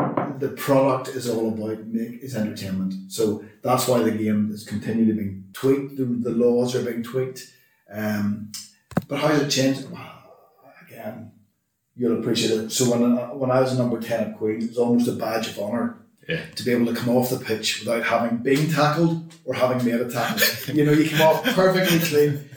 the product is all about make is entertainment. So that's why the game is continually being tweaked. The, the laws are being tweaked. Um, but how has it changed? Again, you'll appreciate it. So when when I was number ten at Queen, it was almost a badge of honour yeah. to be able to come off the pitch without having been tackled or having made a tackle. you know, you come off perfectly clean.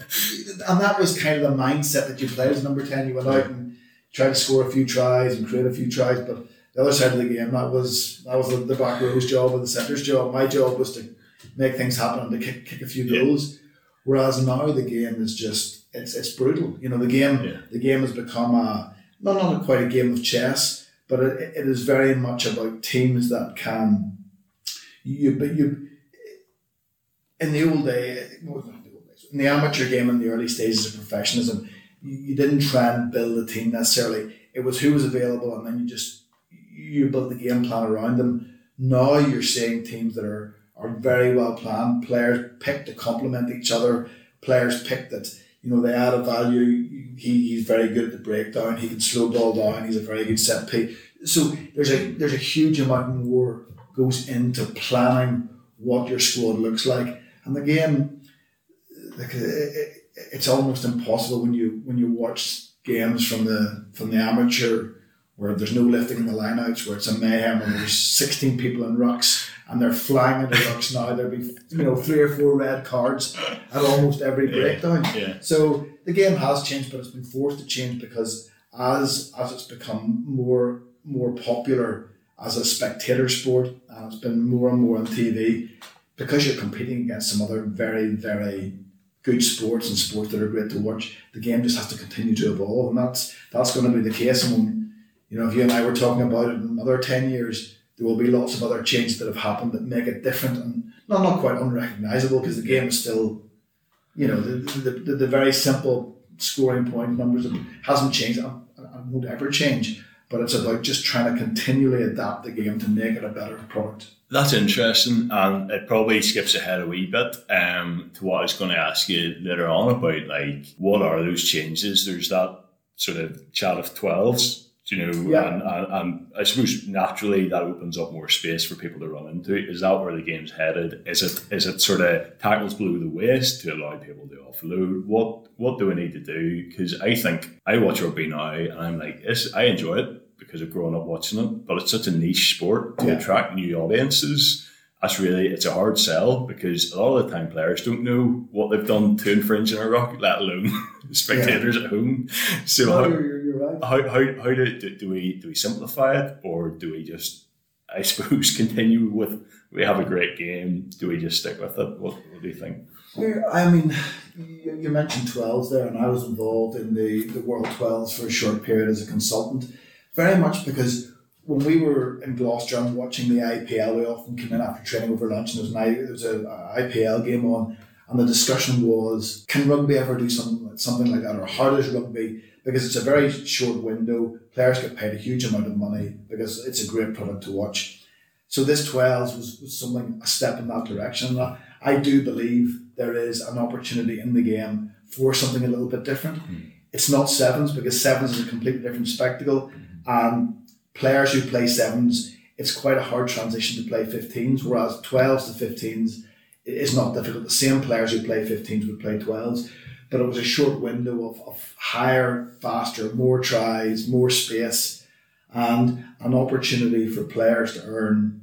And that was kind of the mindset that you played as number 10. You went out and tried to score a few tries and create a few tries, but the other side of the game, that was that was the, the back row's job and the centre's job. My job was to make things happen and to kick, kick a few goals. Yeah. Whereas now the game is just it's it's brutal. You know, the game yeah. the game has become a not not quite a game of chess, but it, it is very much about teams that can you but you in the old day in the amateur game in the early stages of professionalism, you, you didn't try and build a team necessarily. It was who was available, and then you just you build the game plan around them. Now you're seeing teams that are, are very well planned. Players pick to complement each other. Players pick that, you know, they add a value. He, he's very good at the breakdown. He can slow ball down. He's a very good set piece. So there's a there's a huge amount more goes into planning what your squad looks like. And again, like, it's almost impossible when you when you watch games from the from the amateur where there's no lifting in the lineouts, where it's a mayhem and there's 16 people in rucks and they're flying into rucks now. There'll be you know three or four red cards at almost every breakdown. Yeah. So the game has changed, but it's been forced to change because as as it's become more more popular as a spectator sport and it's been more and more on TV, because you're competing against some other very very good sports and sports that are great to watch, the game just has to continue to evolve, and that's that's going to be the case. And you know, if you and I were talking about it in another ten years, there will be lots of other changes that have happened that make it different and not not quite unrecognizable because the game is still, you know, the the, the, the very simple scoring point numbers hasn't changed and, and won't ever change. But it's about just trying to continually adapt the game to make it a better product. That's interesting, and it probably skips ahead a wee bit um, to what I was going to ask you later on about like what are those changes? There's that sort of chat of twelves, you know, Yeah. and, and, and I suppose naturally that opens up more space for people to run into. Is that where the game's headed? Is it is it sort of tackles below the waist to allow people to offload? What what do we need to do? Because I think I watch rugby now, and I'm like, it's, I enjoy it because I've grown up watching it, but it's such a niche sport to Yeah. attract new audiences. That's really it's a hard sell because a lot of the time players don't know what they've done to infringe on a ruck, let alone spectators at home. So No, how, how, how, do, do, do we do we simplify it? Or do we just I suppose continue with we have a great game. Do we just stick with it? What, what do you think? I mean, you, mentioned 12s there, and I was involved in the, the World 12s for a short period as a consultant, very much because when we were in Gloucester and watching the IPL, we often came in after training over lunch, and there was, an, there was a IPL game on, and the discussion was, can rugby ever do something, something like that, or how does rugby, because it's a very short window, players get paid a huge amount of money because it's a great product to watch. So this 12s was, was something, a step in that direction. And I, I do believe there is an opportunity in the game for something a little bit different. Hmm. It's not sevens because sevens is a completely different spectacle. And players who play sevens, it's quite a hard transition to play 15s, whereas 12s to 15s is not difficult. The same players who play 15s would play 12s. But it was a short window of, of higher, faster, more tries, more space, and an opportunity for players to earn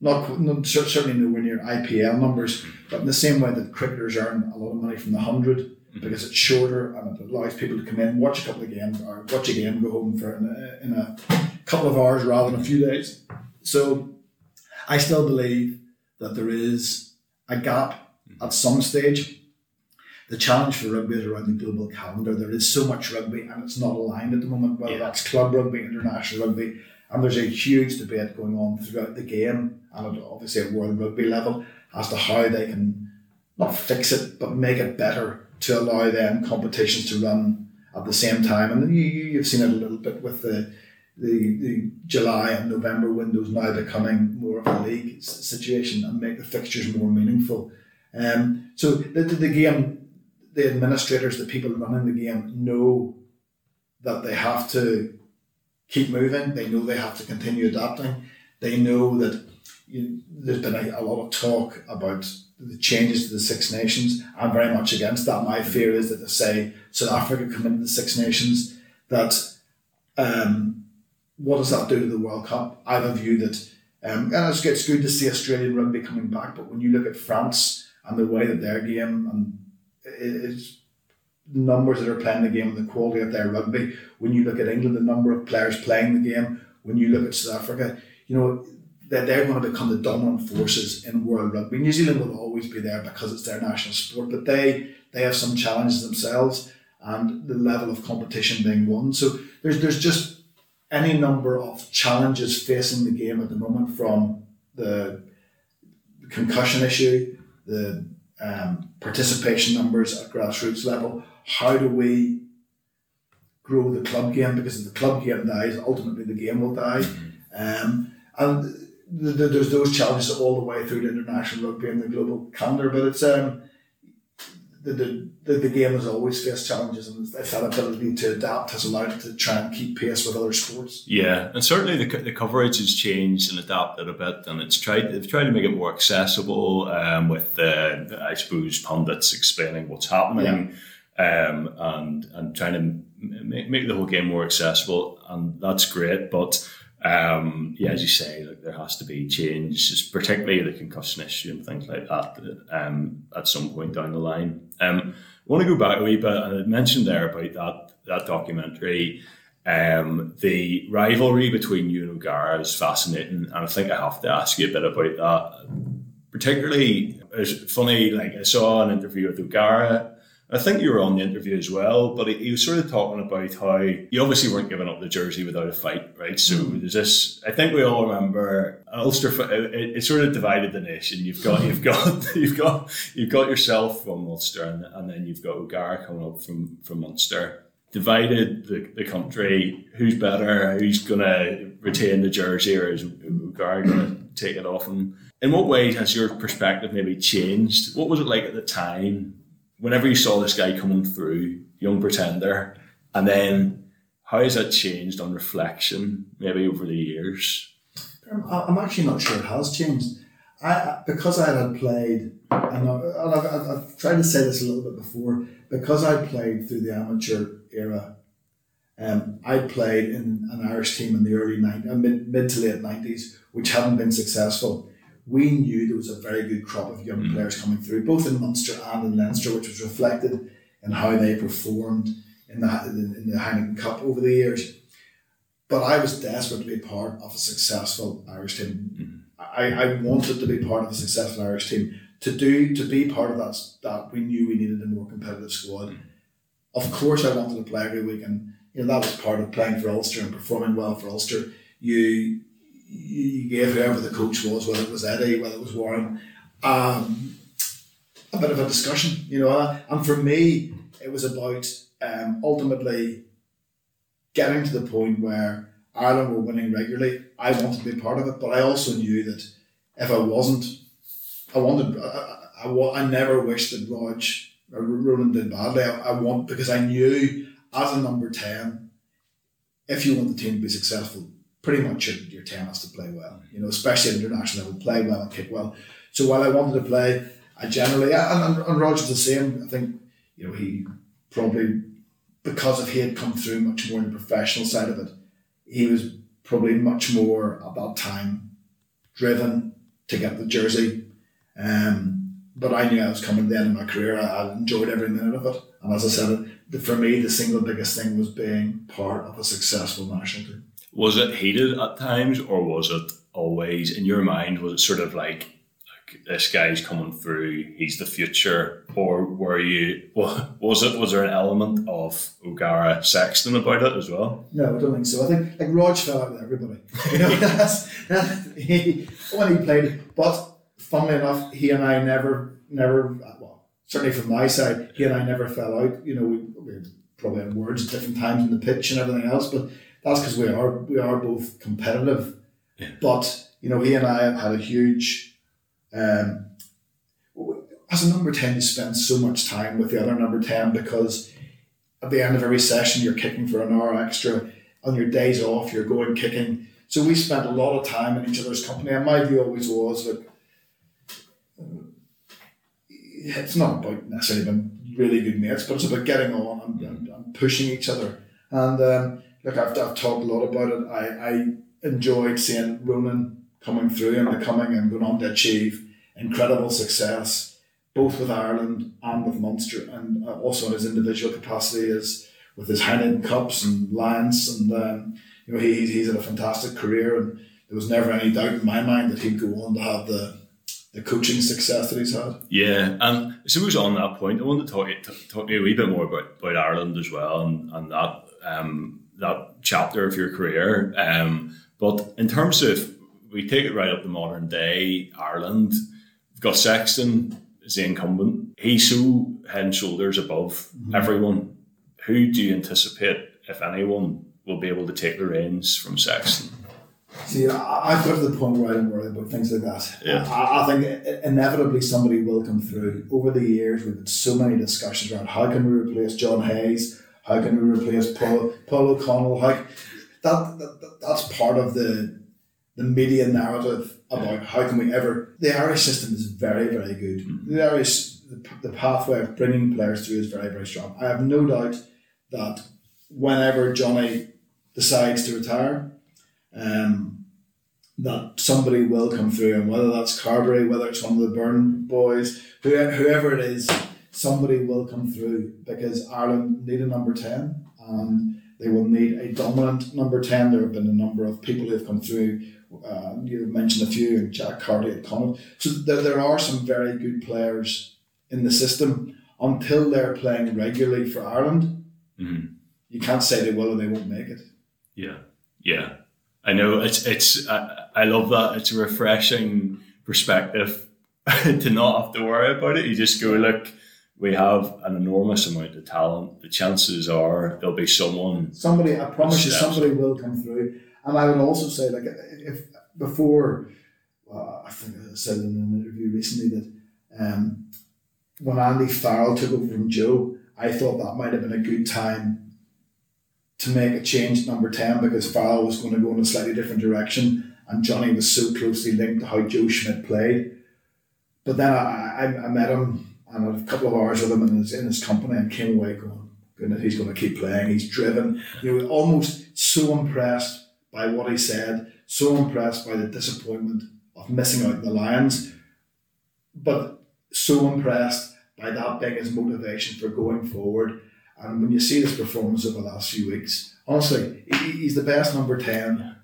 not, certainly nowhere near IPL numbers, but in the same way that cricketers earn a lot of money from the 100 mm-hmm. because it's shorter and it allows people to come in, and watch a couple of games, or watch a game, go home for in a, in a couple of hours rather than a few days. So I still believe that there is a gap at some stage. The challenge for rugby is around the global calendar. There is so much rugby and it's not aligned at the moment, whether Yeah. that's club rugby, international rugby, and there's a huge debate going on throughout the game and at obviously at world rugby level as to how they can not fix it but make it better to allow them competitions to run at the same time. And you, you- you've seen it a little bit with the the, the July and November windows now becoming more of a league situation and make the fixtures more meaningful. Um, so the, the, the game, the administrators, the people running the game know that they have to keep moving. They know they have to continue adapting. They know that you, there's been a, a lot of talk about the changes to the Six Nations. I'm very much against that. My fear is that they say South Africa come into the Six Nations, that um, what does that do to the World Cup? I have a view that, um, and it's, it's good to see Australian rugby coming back, but when you look at France and the way that their game and it- it's the numbers that are playing the game and the quality of their rugby, when you look at England, the number of players playing the game, when you look at South Africa, you know, that they're going to become the dominant forces in world rugby. New Zealand will always be there because it's their national sport, but they they have some challenges themselves and the level of competition being won. So there's there's just any number of challenges facing the game at the moment from the concussion issue, the um, participation numbers at grassroots level. How do we grow the club game? Because if the club game dies, ultimately the game will die. Um, and th- th- there's those challenges all the way through to international rugby and the global calendar. But it's um, the, the, the, game has always faced challenges, and it's that ability to adapt has allowed it to try and keep pace with other sports. Yeah, and certainly the, the coverage has changed and adapted a bit, and it's tried they've tried to make it more accessible um, with uh, I suppose pundits explaining what's happening, um, and and trying to m- make, make the whole game more accessible, and that's great. But um, yeah, as you say, like there has to be change, particularly the concussion issue and things like that. Um, at some point down the line, um, I want to go back a wee bit, and I mentioned there about that that documentary. Um, the rivalry between you and O'Gara is fascinating, and I think I have to ask you a bit about that. Particularly, it's funny. Like I saw an interview with O'Gara. I think you were on the interview as well, but he, was sort of talking about how you obviously weren't giving up the jersey without a fight, right? So Mm. there's this. I think we all remember Ulster. It, it, it sort of divided the nation. You've got you've got you've got you've got yourself from Ulster, and, and then you've got O'Gara coming up from from Munster. Divided the, the country. Who's better? Who's going to retain the jersey, or is O'Gara going to take it off? And in what ways has your perspective maybe changed? What was it like at the time? Whenever you saw this guy coming through, young pretender, and then how has that changed on reflection, maybe over the years? Um, I'm actually not sure it has changed. I, because I had played, and, I've, I've, tried to say this a little bit before, because I played through the amateur era. Um, I played in an Irish team in the early 90s, mid, mid to late 90s, which hadn't been successful. We knew there was a very good crop of young Mm. players coming through, both in Munster and in Leinster, which was reflected in how they performed in the, in the Heineken Cup over the years. But I was desperate to be part of a successful Irish team. I, I wanted to be part of a successful Irish team. To do to be part of that, that we knew we needed a more competitive squad. Of course, I wanted to play every week, and you know that was part of playing for Ulster and performing well for Ulster. You you gave whoever the coach was, whether it was Eddie, whether it was Warren, um, a bit of a discussion, you know. And for me, it was about um, ultimately getting to the point where Ireland were winning regularly. I wanted to be part of it, but I also knew that if I wasn't, I wanted. I, I, I, I never wished that Rog or Roland did badly. I, I want because I knew as a number ten, if you want the team to be successful, pretty much your, your ten has to play well. You know, especially at international level, play well and kick well. So while I wanted to play, I generally and, and, Roger's the same. I think you know he probably because of he had come through much more in the professional side of it, he was probably much more that time driven to get the jersey. Um, but I knew I was coming the end of my career. I, I enjoyed every minute of it. And as I said, the, for me, the single biggest thing was being part of a successful national team. Was it heated at times, or was it always in your mind? Was it sort of like, this guy's coming through, he's the future, or were you? wa- Was it? Was there an element of O'Gara Sexton about it as well? No, I don't think so. I think like Rog fell out with everybody. You know, that's, that, he, when he played. But funnily enough, he and I never, never, well, certainly from my side, he and I never fell out. You know, we, we probably had words at different times in the pitch and everything else, but that's because we are we are both competitive. Yeah. But you know, he and I have had a huge. Um, as a number ten, you spend so much time with the other number ten because at the end of every session, you're kicking for an hour extra. On your days off, you're going kicking. So we spent a lot of time in each other's company. And my view always was that it's not about necessarily being really good mates, but it's about getting on and, and, and pushing each other. And um, look, I've, I've talked a lot about it. I, I enjoyed seeing Ronan coming through and becoming and going on to achieve incredible success, both with Ireland and with Munster, and uh, also in his individual capacity as with his Heineken Cups and Lions. And um, you know, he, he's had a fantastic career, and there was never any doubt in my mind that he'd go on to have the the coaching success that he's had. Yeah, and I suppose on that point, I want to talk, to- talk to you a wee bit more about, about Ireland as well and, and that um, that chapter of your career. Um, but in terms of, we take it right up to modern day Ireland, we've got Sexton as the incumbent. He's so head and shoulders above everyone. Who do you anticipate, if anyone, will be able to take the reins from Sexton? See, I've got to the point where I don't worry about things like that. Yeah. I, I think inevitably somebody will come through. Over the years, we've had so many discussions around how can we replace John Hayes? How can we replace Paul, Paul O'Connell? How, that, that, that that's part of the the media narrative about how can we ever. The Irish system is very very good. The Irish the, the pathway of bringing players through is very very strong. I have no doubt that whenever Johnny decides to retire, um, that somebody will come through, and whether that's Carbery, whether it's one of the Byrne boys, whoever, whoever it is, somebody will come through because Ireland need a number 10 and they will need a dominant number 10. There have been a number of people who have come through Uh, you mentioned a few, and Jack Carty at Connacht. So there, there are some very good players in the system until they're playing regularly for Ireland. Mm-hmm. You can't say they will or they won't make it. Yeah, yeah. I know it's it's. I, I love that. It's a refreshing perspective to not have to worry about it. You just go, look, we have an enormous amount of talent. The chances are there'll be someone. Somebody, I promise you, somebody will come through. And I would also say, like, if before, uh, I think I said in an interview recently that um, when Andy Farrell took over from Joe, I thought that might have been a good time to make a change at number 10 because Farrell was going to go in a slightly different direction and Johnny was so closely linked to how Joe Schmidt played. But then I, I, I met him and had a couple of hours with him in his, in his company and came away going, goodness, he's going to keep playing. He's driven. You know, almost so impressed by what he said, so impressed by the disappointment of missing out in the Lions, but so impressed by that being his motivation for going forward. And when you see his performance over the last few weeks, honestly, he, he's the best number 10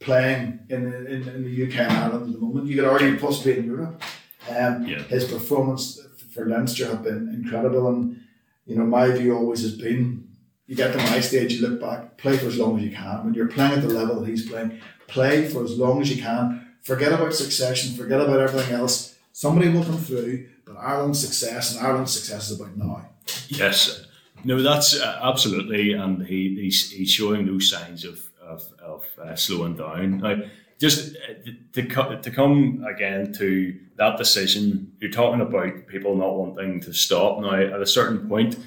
playing in, in, in the UK and Ireland at the moment. You could argue possibly in Europe. Um, Yeah. His performance for Leinster have been incredible, and you know my view always has been: you get to my stage, you look back, play for as long as you can. When you're playing at the level that he's playing, play for as long as you can. Forget about succession, forget about everything else. Somebody will come through, but Ireland's success and Ireland's success is about now. Yes, no, that's uh, absolutely, and he, he's he's showing no signs of of, of uh, slowing down. Now, just uh, to to come again to that decision, you're talking about people not wanting to stop. Now, at a certain point,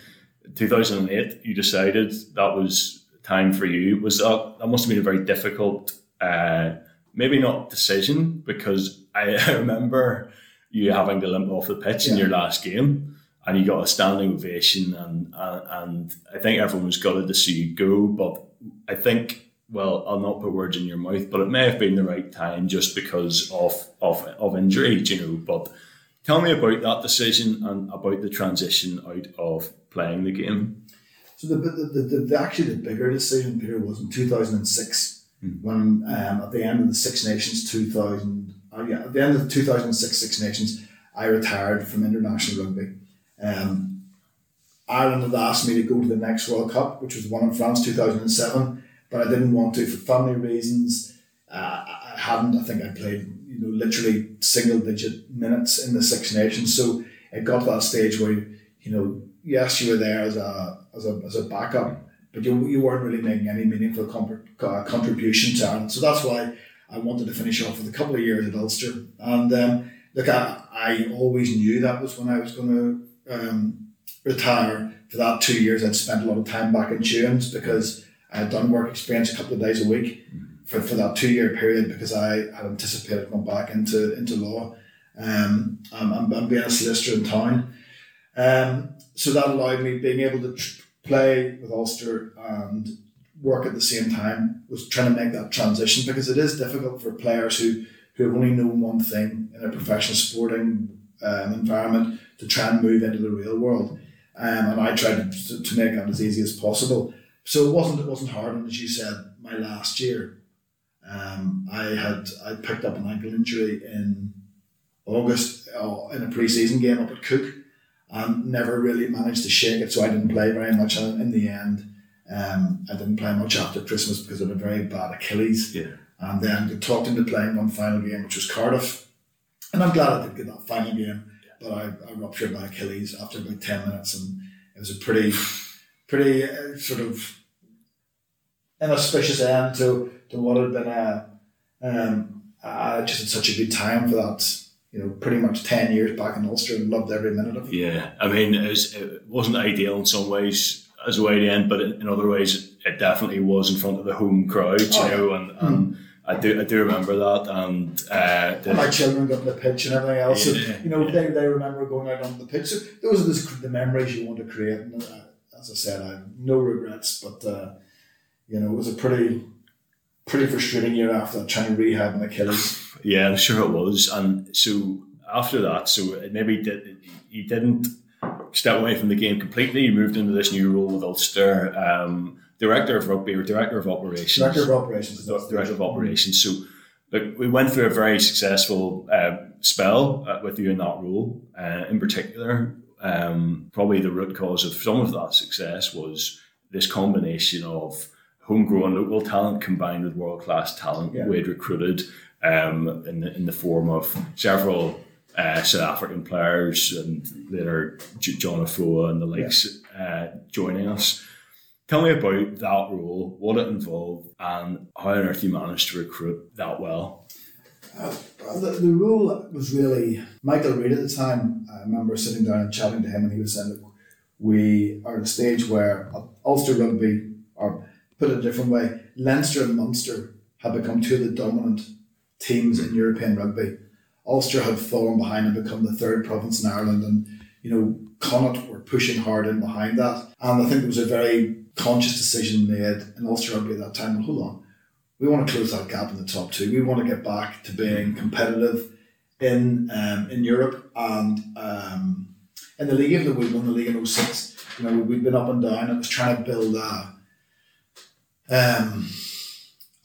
2008, you decided that was time for you. Was that that must have been a very difficult, uh, maybe not decision because I, remember you having to limp off the pitch in your last game and you got a standing ovation, and and, and I think everyone was gutted to see you go. But I think, well, I'll not put words in your mouth, but it may have been the right time just because of of of injury, you know. But tell me about that decision and about the transition out of playing the game. So the, the, the, the actually the bigger decision period was in 2006 when um, at the end of the Six Nations 2000 uh, yeah at the end of the 2006 Six Nations I retired from international rugby. Um, Ireland had asked me to go to the next World Cup, which was the one in France 2007, but I didn't want to for family reasons. Uh, I hadn't. I think I played you know literally single digit minutes in the Six Nations, so it got to that stage where you know yes you were there as a as a, as a backup, but you, you weren't really making any meaningful comp- uh, contribution to Ireland. So that's why I wanted to finish off with a couple of years at Ulster. And um, look, I, I always knew that was when I was going to um, retire. For that two years, I'd spent a lot of time back in Tughans because I had done work experience a couple of days a week for, for that two year period because I had anticipated going back into into law. Um, I'm, I'm, I'm being a solicitor in town. Um, so that allowed me being able to tr- play with Ulster and work at the same time was trying to make that transition because it is difficult for players who, who have only known one thing in a professional sporting um, environment to try and move into the real world. Um, and I tried to, to make that as easy as possible. So it wasn't it wasn't hard. And as you said, my last year, um, I had I picked up an ankle injury in August uh, in a pre-season game up at Cooke, and never really managed to shake it. So I didn't play very much. And in the end, um, I didn't play much after Christmas because of a very bad Achilles. Yeah. And then they talked into playing one final game, which was Cardiff. And I'm glad I did get that final game, but I, I ruptured my Achilles after about 10 minutes. And it was a pretty, pretty uh, sort of inauspicious end to, to what had been a, um, I just had such a good time for that, you know, pretty much 10 years back in Ulster and loved every minute of it. Yeah, I mean, it, was, it wasn't ideal in some ways as a way to end, but in, other ways, it definitely was in front of the home crowd, you Oh, know, and, and I do I do remember that, and uh, the, And my children got on the pitch and everything else. Yeah. you know, they, they remember going out on the pitch. So those are the, the memories you want to create. And uh, as I said, I have no regrets, but, uh, you know, it was a pretty, pretty frustrating year after trying to rehab an Achilles. Yeah, I'm sure it was. And so after that, so maybe did, you didn't step away from the game completely. You moved into this new role with Ulster, um, director of rugby or director of operations. Director of operations. Director of operations. So look, we went through a very successful uh, spell uh, with you in that role. Uh, in particular, um, probably the root cause of some of that success was this combination of homegrown local talent combined with world class talent Yeah. we had recruited um, in, the, in the form of several uh, South African players and later John Afoa and the likes uh, joining us. Tell me about that role, what it involved, and how on earth you managed to recruit that well. Well, the, the rule was really Michael Reid at the time. I remember sitting down and chatting to him, and he was saying, "Look, we are at a stage where Ulster rugby, put it a different way, Leinster and Munster have become two of the dominant teams in European rugby. Ulster had fallen behind and become the third province in Ireland, and you know Connacht were pushing hard in behind that. And I think there was a very conscious decision made in Ulster rugby at that time. Well, hold on, we want to close that gap in the top two. We want to get back to being competitive in um, in Europe and um, in the league. Even though we won the league in 06, you know we've been up and down. It was trying to build a um,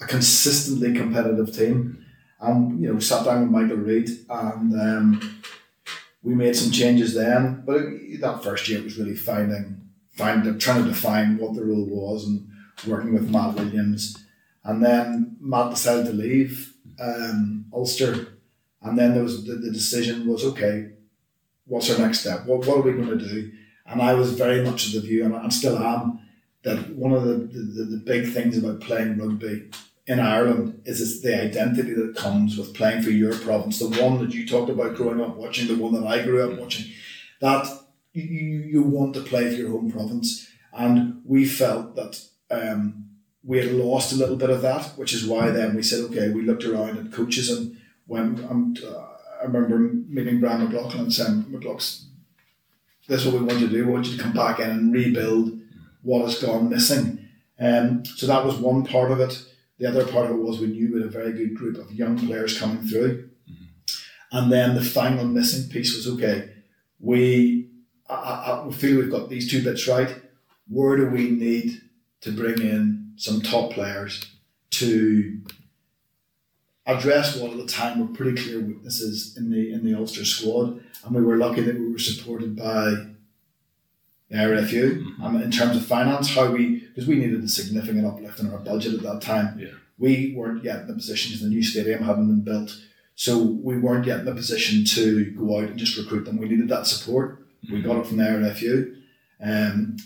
a consistently competitive team. And you know, sat down with Michael Reid and um, we made some changes then. But it, that first year was really finding, finding, trying to define what the role was and working with Matt Williams. And then Matt decided to leave um, Ulster. And then there was the, the decision was okay, what's our next step? What, what are we going to do? And I was very much of the view, and I still am, that one of the, the, the big things about playing rugby in Ireland is the identity that comes with playing for your province, the one that you talked about growing up watching, the one that I grew up watching, that you, you want to play for your home province. And we felt that um, we had lost a little bit of that, which is why then we said, okay, we looked around at coaches and when uh, I remember meeting Brian McLaughlin and saying, McLaughlin, this is what we want you to do. We want you to come back in and rebuild what has gone missing. Um, so that was one part of it. The other part of it was we knew we had a very good group of young players coming through. And then the final missing piece was okay, we, I, I, I feel we've got these two bits right. Where do we need to bring in some top players to address what at the time were pretty clear weaknesses in the in the Ulster squad? And we were lucky that we were supported by the RFU Mm-hmm. um, in terms of finance, how we because we needed a significant uplift in our budget at that time. Yeah. We weren't yet in the position because the new stadium hadn't been built, so we weren't yet in the position to go out and just recruit them. We needed that support. We got it from the RFU, um,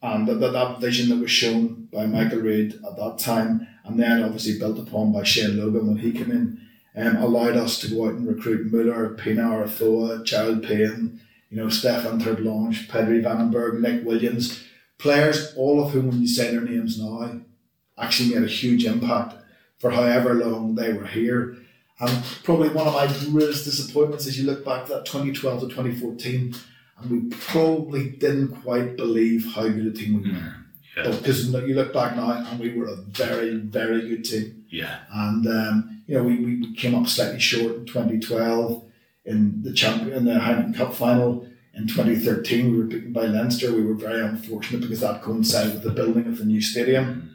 and that, that, that vision that was shown by Michael Reid at that time, and then obviously built upon by Shane Logan when he came in, um, allowed us to go out and recruit Muller, Pienaar, Afoa, Jared Payne, you know, Stefan Terblanche, Pedrie Wannenburg, Nick Williams, players, all of whom, when you say their names now, actually made a huge impact for however long they were here. And probably one of my greatest disappointments as you look back to that 2012 to 2014, and we probably didn't quite believe how good a team we were. Yeah. Because you look back now, and we were a very, very good team. Yeah. And um, you know, we we came up slightly short in 2012 in the champion in the Heineken Cup final. In 2013, we were beaten by Leinster. We were very unfortunate because that coincided with the building of the new stadium.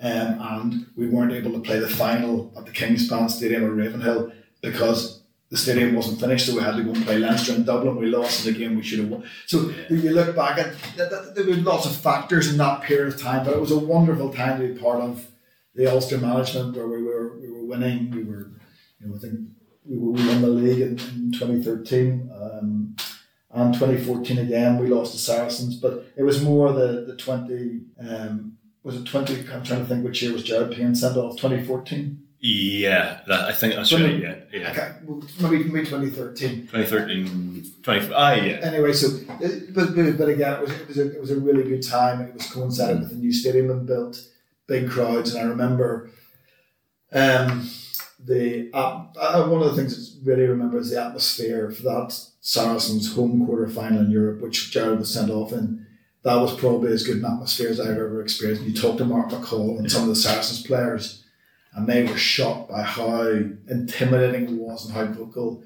Um, and we weren't able to play the final at the Kingspan Stadium at Ravenhill because the stadium wasn't finished, so we had to go and play Leinster in Dublin. We lost in the game we should have won. So if you look back at there were lots of factors in that period of time, but it was a wonderful time to be part of the Ulster management where we were we were winning. We were, you know, I think we, won the league in, in 2013. Um, and 2014 again, we lost to Saracens, but it was more the the 20 um, was it 20? I'm trying to think which year was Jared Payne sent off. 2014. Yeah, that, I think that's Twenty- right. Yeah, yeah. Okay, well, maybe maybe 2013. 2013, 20, ah, yeah. Anyway, so but, but, but again, it was it was a, it was a really good time. It was coincided with the new stadium and built, big crowds, and I remember, um, the uh, one of the things I really remember is the atmosphere for that Saracens home quarter final in Europe, which Jared was sent off in. That was probably as good an atmosphere as I've ever experienced. You talk to Mark McCall and some of the Saracens players, and they were shocked by how intimidating it was and how vocal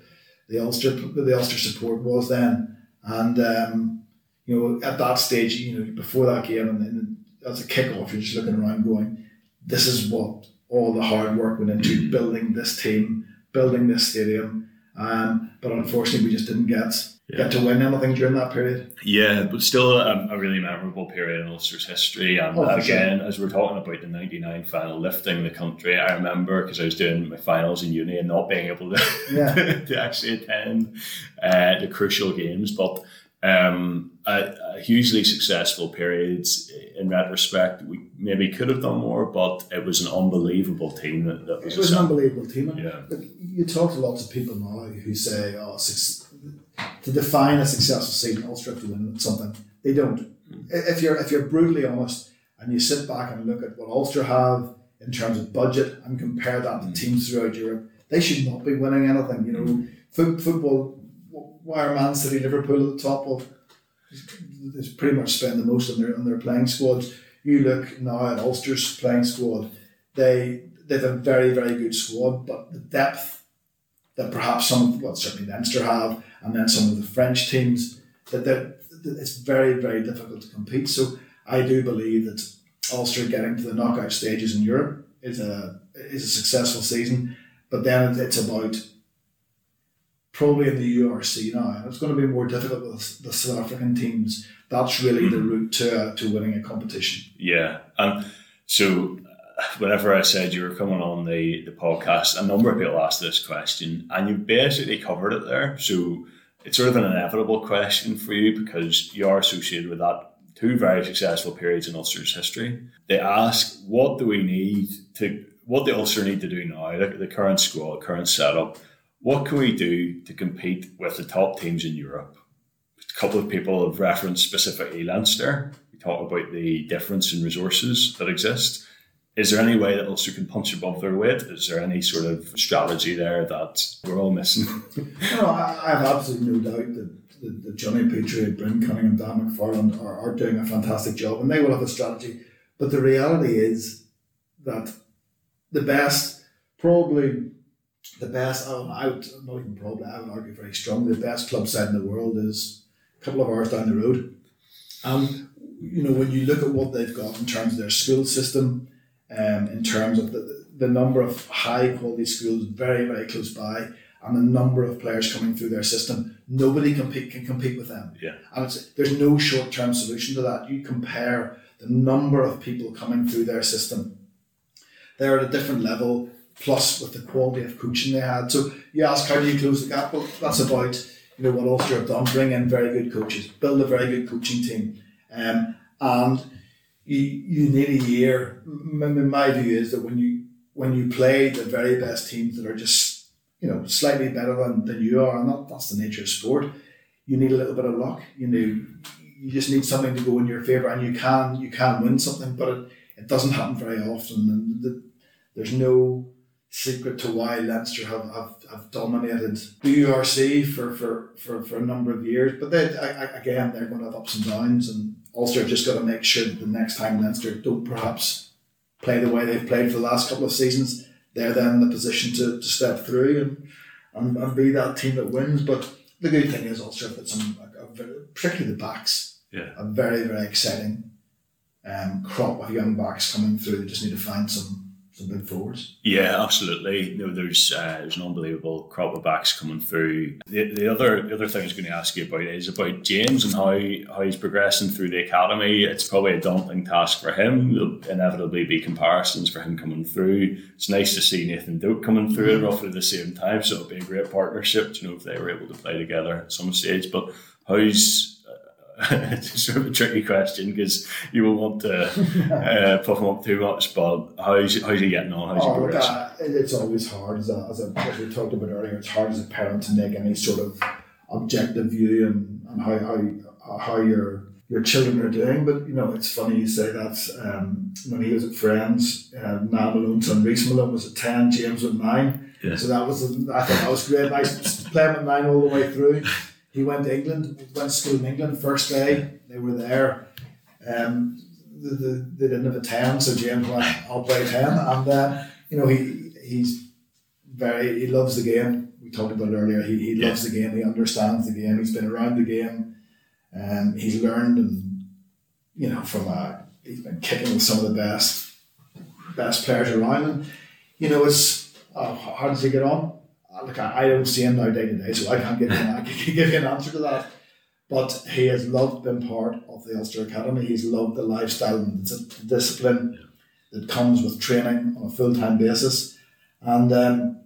the Ulster the Ulster support was then. And um, you know, at that stage, you know, before that game and, and as a kick-off, you're just looking around going, "This is what all the hard work went into building this team, building this stadium. Um, but unfortunately, we just didn't get Yeah. get to win anything during that period. Yeah, but still a, a really memorable period in Ulster's history. And Oh, again, as we're talking about the 99 final lifting the country, I remember because I was doing my finals in uni and not being able to, Yeah. to actually attend uh, the crucial games. But um, a, a hugely successful period in retrospect. We maybe could have done more, but it was an unbelievable team that, that was It was an unbelievable team. Yeah. look, you talk to lots of people now who say, "Oh, to define a successful season, Ulster have to win something." They don't. Mm. If you're if you're brutally honest and you sit back and look at what Ulster have in terms of budget and compare that to mm. teams throughout Europe, they should not be winning anything. You know, mm. Fo- football. Why are Man City, Liverpool at the top of? They pretty much spend the most on their on their playing squads. You look now at Ulster's playing squad; they they've a very very good squad, but the depth that perhaps some of well certainly Leinster have, and then some of the French teams that that it's very very difficult to compete. So I do believe that Ulster getting to the knockout stages in Europe is a is a successful season, but then it's about probably in the URC now, it's going to be more difficult with the South African teams. That's really the route to to winning a competition. Yeah, and so uh, whenever I said you were coming on the the podcast, a number of people asked this question, and you basically covered it there. So it's sort of an inevitable question for you because you are associated with that two very successful periods in Ulster's history. They ask, what do we need to, what the Ulster need to do now? At the current squad, current setup. What can we do to compete with the top teams in Europe? A couple of people have referenced specifically Leinster. We talk about the difference in resources that exist. Is there any way that Ulster can punch above their weight? Is there any sort of strategy there that we're all missing? No, I, have absolutely no doubt that, the, that Jonny Petrie, Bryn Cunningham, Dan McFarland are, are doing a fantastic job and they will have a strategy. But the reality is that the best, probably the best, I would, I would not even probably, I would argue very strongly, the best club side in the world is a couple of hours down the road. And, you know, when you look at what they've got in terms of their school system, um, in terms of the, the number of high quality schools very, very close by, and the number of players coming through their system, nobody compete, can compete with them. Yeah. And it's, there's no short term solution to that. You compare the number of people coming through their system, they're at a different level, plus with the quality of coaching they had. So you ask, how do you close the gap? Well, that's about you know what Ulster have done, bring in very good coaches, build a very good coaching team. Um, and you, you need a year. My view is that when you when you play the very best teams that are just you know slightly better than, than you are, and that, that's the nature of sport. You need a little bit of luck. You know, you just need something to go in your favor, and you can you can win something, but it, it doesn't happen very often. And the, there's no secret to why Leinster have, have, have dominated the URC for, for, for, for a number of years. But they, I, I- again, they're going to have ups and downs, and Ulster have just got to make sure that the next time Leinster don't perhaps play the way they've played for the last couple of seasons, they're then in the position to, to step through and, and, and be that team that wins. But the good thing is Ulster have got some, particularly the backs, Yeah. a very, very exciting um, crop of young backs coming through. They just need to find some, big forwards. Yeah, absolutely. No, there's uh, there's an unbelievable crop of backs coming through. The, the other the other thing I was going to ask you about is about James and how, how he's progressing through the academy. It's probably a daunting task for him. There'll inevitably be comparisons for him coming through. It's nice to see Nathan Doak coming through at roughly the same time, so it'll be a great partnership. You know, if they were able to play together at some stage. But how's it's sort of a tricky question because you won't want to uh, puff him up too much. But how's how's he getting on? How's he Oh, look, progressing? uh, it's always hard as a, as a as we talked about earlier. It's hard as a parent to make any sort of objective view and, and how, how how your your children are doing. But you know, it's funny you say that. Um, when he was at Friends, uh, Niall Malone's son Reese Malone was at ten, James was nine. Yeah. So that was I thought that was great. I was playing with nine all the way through. He went to England, went to school in England. First day they were there. Um, the, the, they didn't have a 10, so James went, I'll play 10. And, uh, you know, he he's very, he loves the game. We talked about it earlier. He, he loves the game. He understands the game. He's been around the game. Um, he's learned, and, you know, from a, he's been kicking with some of the best best players around. And, you know, it's, uh, how does he get on? Look, I, I don't see him now day to day, so I can't give you, I can't give you an answer to that. But he has loved being part of the Ulster Academy. He's loved the lifestyle and the discipline that comes with training on a full time basis. And um,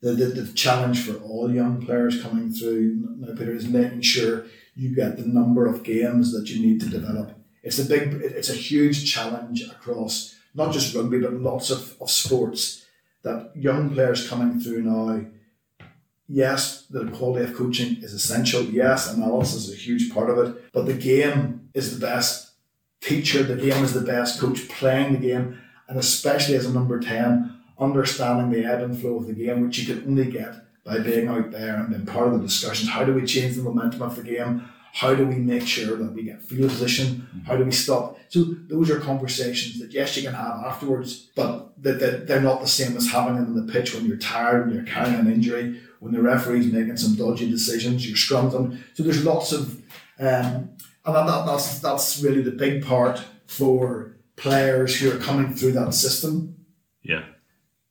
the, the, the challenge for all young players coming through now, Peter, is making sure you get the number of games that you need to develop. It's a big, it's a huge challenge across not just rugby, but lots of, of sports that young players coming through now yes, the quality of coaching is essential. Yes, analysis is a huge part of it. But the game is the best teacher. The game is the best coach playing the game. And especially as a number 10, understanding the ebb and flow of the game, which you can only get by being out there and being part of the discussions. How do we change the momentum of the game? How do we make sure that we get field position? How do we stop? So those are conversations that yes, you can have afterwards, but that, that they're not the same as having them on the pitch when you're tired, when you're carrying an injury, when the referee's making some dodgy decisions, you're scrumming. So there's lots of, um, and that, that, that's that's really the big part for players who are coming through that system. Yeah.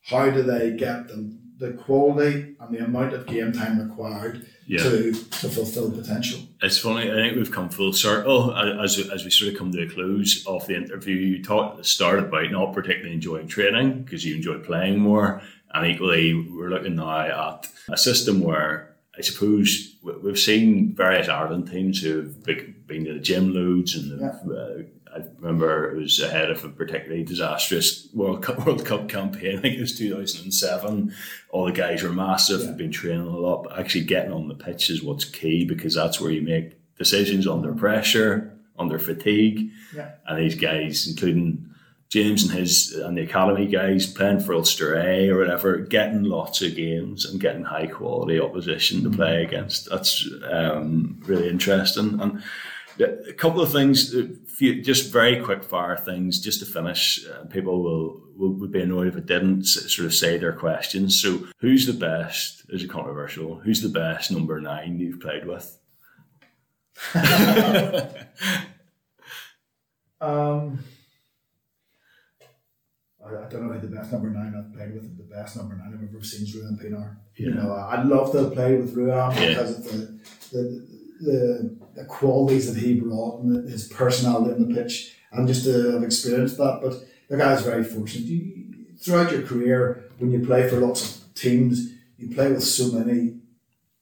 How do they get the, the quality and the amount of game time required Yeah. to, to fulfill the potential? It's funny. I think we've come full circle as as we sort of come to a close of the interview. You talked at the start about not particularly enjoying training because you enjoy playing more, and equally we're looking now at a system where I suppose we- we've seen various Ireland teams who've been been to the gym loads, and have, uh, I remember it was ahead of a particularly disastrous World Cup World Cup campaign. I think it was two thousand and seven. All the guys were massive, Yeah. been training a lot. But actually, getting on the pitch is what's key because that's where you make decisions under pressure, under fatigue. Yeah. And these guys, including James and his and the academy guys playing for Ulster A or whatever, getting lots of games and getting high quality opposition to play against. That's um, really interesting. And a couple of things, few, just very quick fire things, just to finish. Uh, people will, will would be annoyed if it didn't sort of say their questions. So, who's the best? Is it controversial? Who's the best number nine you've played with? Um, I, I don't know who the best number nine I've played with. The best number nine I've ever seen is Ruan Pienaar. You know, I'd love to have played with Ruan Yeah. because of the, the the the qualities that he brought and his personality on the pitch, and just to have experienced that. But the guy's very fortunate. You, throughout your career, when you play for lots of teams, you play with so many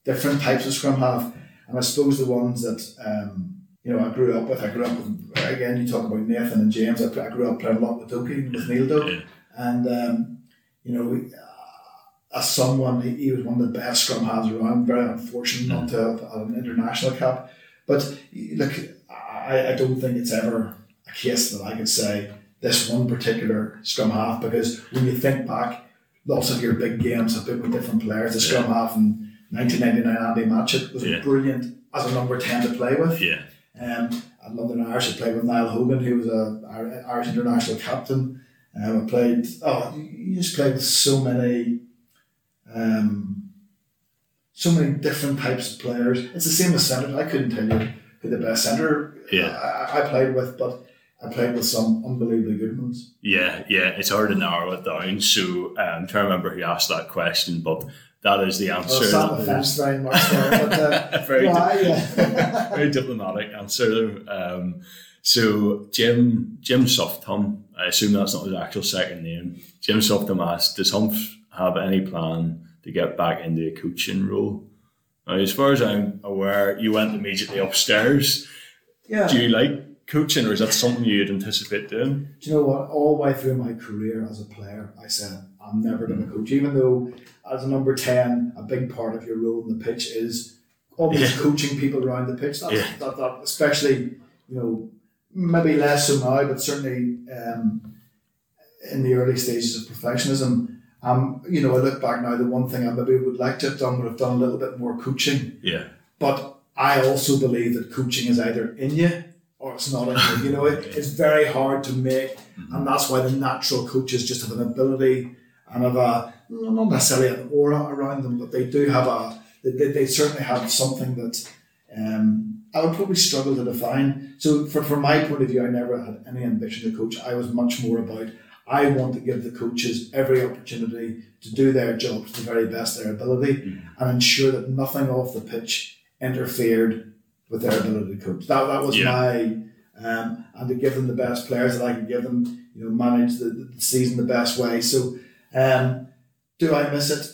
different types of scrum half, and I suppose the ones that um, you know I grew up with. I grew up with again. You talk about Nathan and James. I, I grew up playing a lot with Doki with Neil Yeah. and um, you know. As someone, he, he was one of the best scrum halves around. Very unfortunate not to have had an international cap, but look, I, I don't think it's ever a case that I could say this one particular scrum half because when you think back, lots of your big games have been with different players. The scrum half in 1999, Andy Matchett was Yeah. brilliant as a number 10 to play with. Yeah, Um, I London Irish, I played with Niall Hogan, who was a Irish international captain. Um, I played, oh, you just played with so many, um, so many different types of players. It's the same as centre. I couldn't tell you who the best centre Yeah. I, I played with, but I played with some unbelievably good ones. yeah, yeah. It's hard to narrow it down. So um, I'm trying to remember who asked that question, but that is the answer. was sat on That the is- fence very much there, but uh, Very no, di- I, very diplomatic answer. Um, so Jim Jim Softham, I assume that's not his actual second name. Jim Softham asked, "Does Humph have any plan to get back into a coaching role?" Now, as far as I'm aware, you went immediately upstairs. yeah. Do you like coaching, or is that something you'd anticipate doing? Do you know what? All the way through my career as a player, I said I'm never going to coach, even though as a number ten, a big part of your role on the pitch is always Yeah. coaching people around the pitch. That's, Yeah. that, that, especially you know maybe less so now, but certainly um, in the early stages of professionalism. Um, you know, I look back now. The one thing I maybe would like to have done would have done a little bit more coaching. Yeah, But I also believe that coaching is either in you or it's not in you. You know, it, it's very hard to make, and that's why the natural coaches just have an ability and have a not necessarily an aura around them, but they do have a they, they, they certainly have something that um, I would probably struggle to define. So, for, from my point of view, I never had any ambition to coach. I was much more about I want to give the coaches every opportunity to do their jobs to the very best of their ability Mm-hmm. and ensure that nothing off the pitch interfered with their ability to coach. That, that was Yeah. my, um, and to give them the best players that I could give them, you know, manage the, the season the best way. So, um, do I miss it?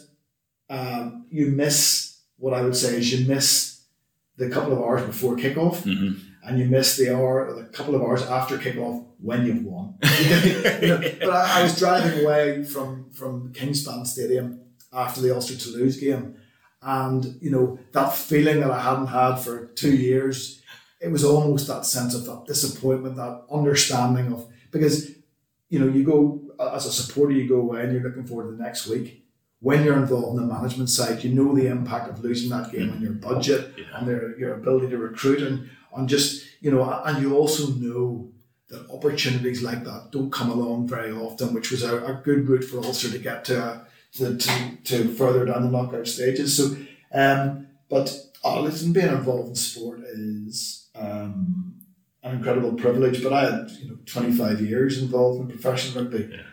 Um, you miss, what I would say is you miss the couple of hours before kickoff Mhm. And you miss the hour or the couple of hours after kickoff when you've won. You know, but I, I was driving away from from Kingspan Stadium after the Ulster Toulouse game, and you know that feeling that I hadn't had for two years. It was almost that sense of that disappointment, that understanding of because you know you go as a supporter, you go away and you're looking forward to the next week. When you're involved in the management side, you know the impact of losing that game on your budget, Yeah. on their, your ability to recruit, and on just you know, and you also know that opportunities like that don't come along very often, which was a, a good route for Ulster to get to, uh, to, to, to further down the knockout stages. So, um, but oh, listen, being involved in sport is um, an incredible privilege. But I had you know 25 years involved in professional rugby, Yeah.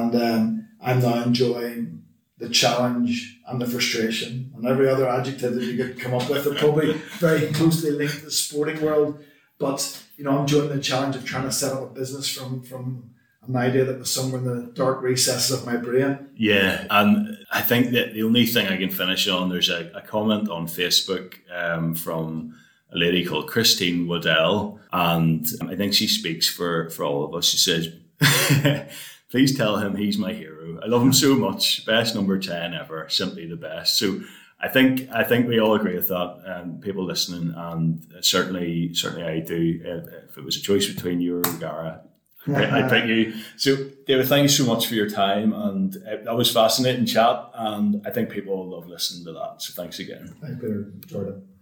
and um, I'm now enjoying the challenge and the frustration and every other adjective that you could come up with are probably very closely linked to the sporting world. But you know, I'm enjoying the challenge of trying to set up a business from from an idea that was somewhere in the dark recesses of my brain. Yeah, and I think that the only thing I can finish on there's a, a comment on Facebook um, from a lady called Christine Waddell, and I think she speaks for, for all of us. She says, Please tell him he's my hero. I love him so much. Best number 10 ever. Simply the best. So I think I think we all agree with that. Um, people listening, and certainly certainly I do. If, if it was a choice between you or Gara, I I pick you. So, David, thank you so much for your time, and uh, that was fascinating chat. And I think people love listening to that. So, thanks again. Thanks, Peter. It.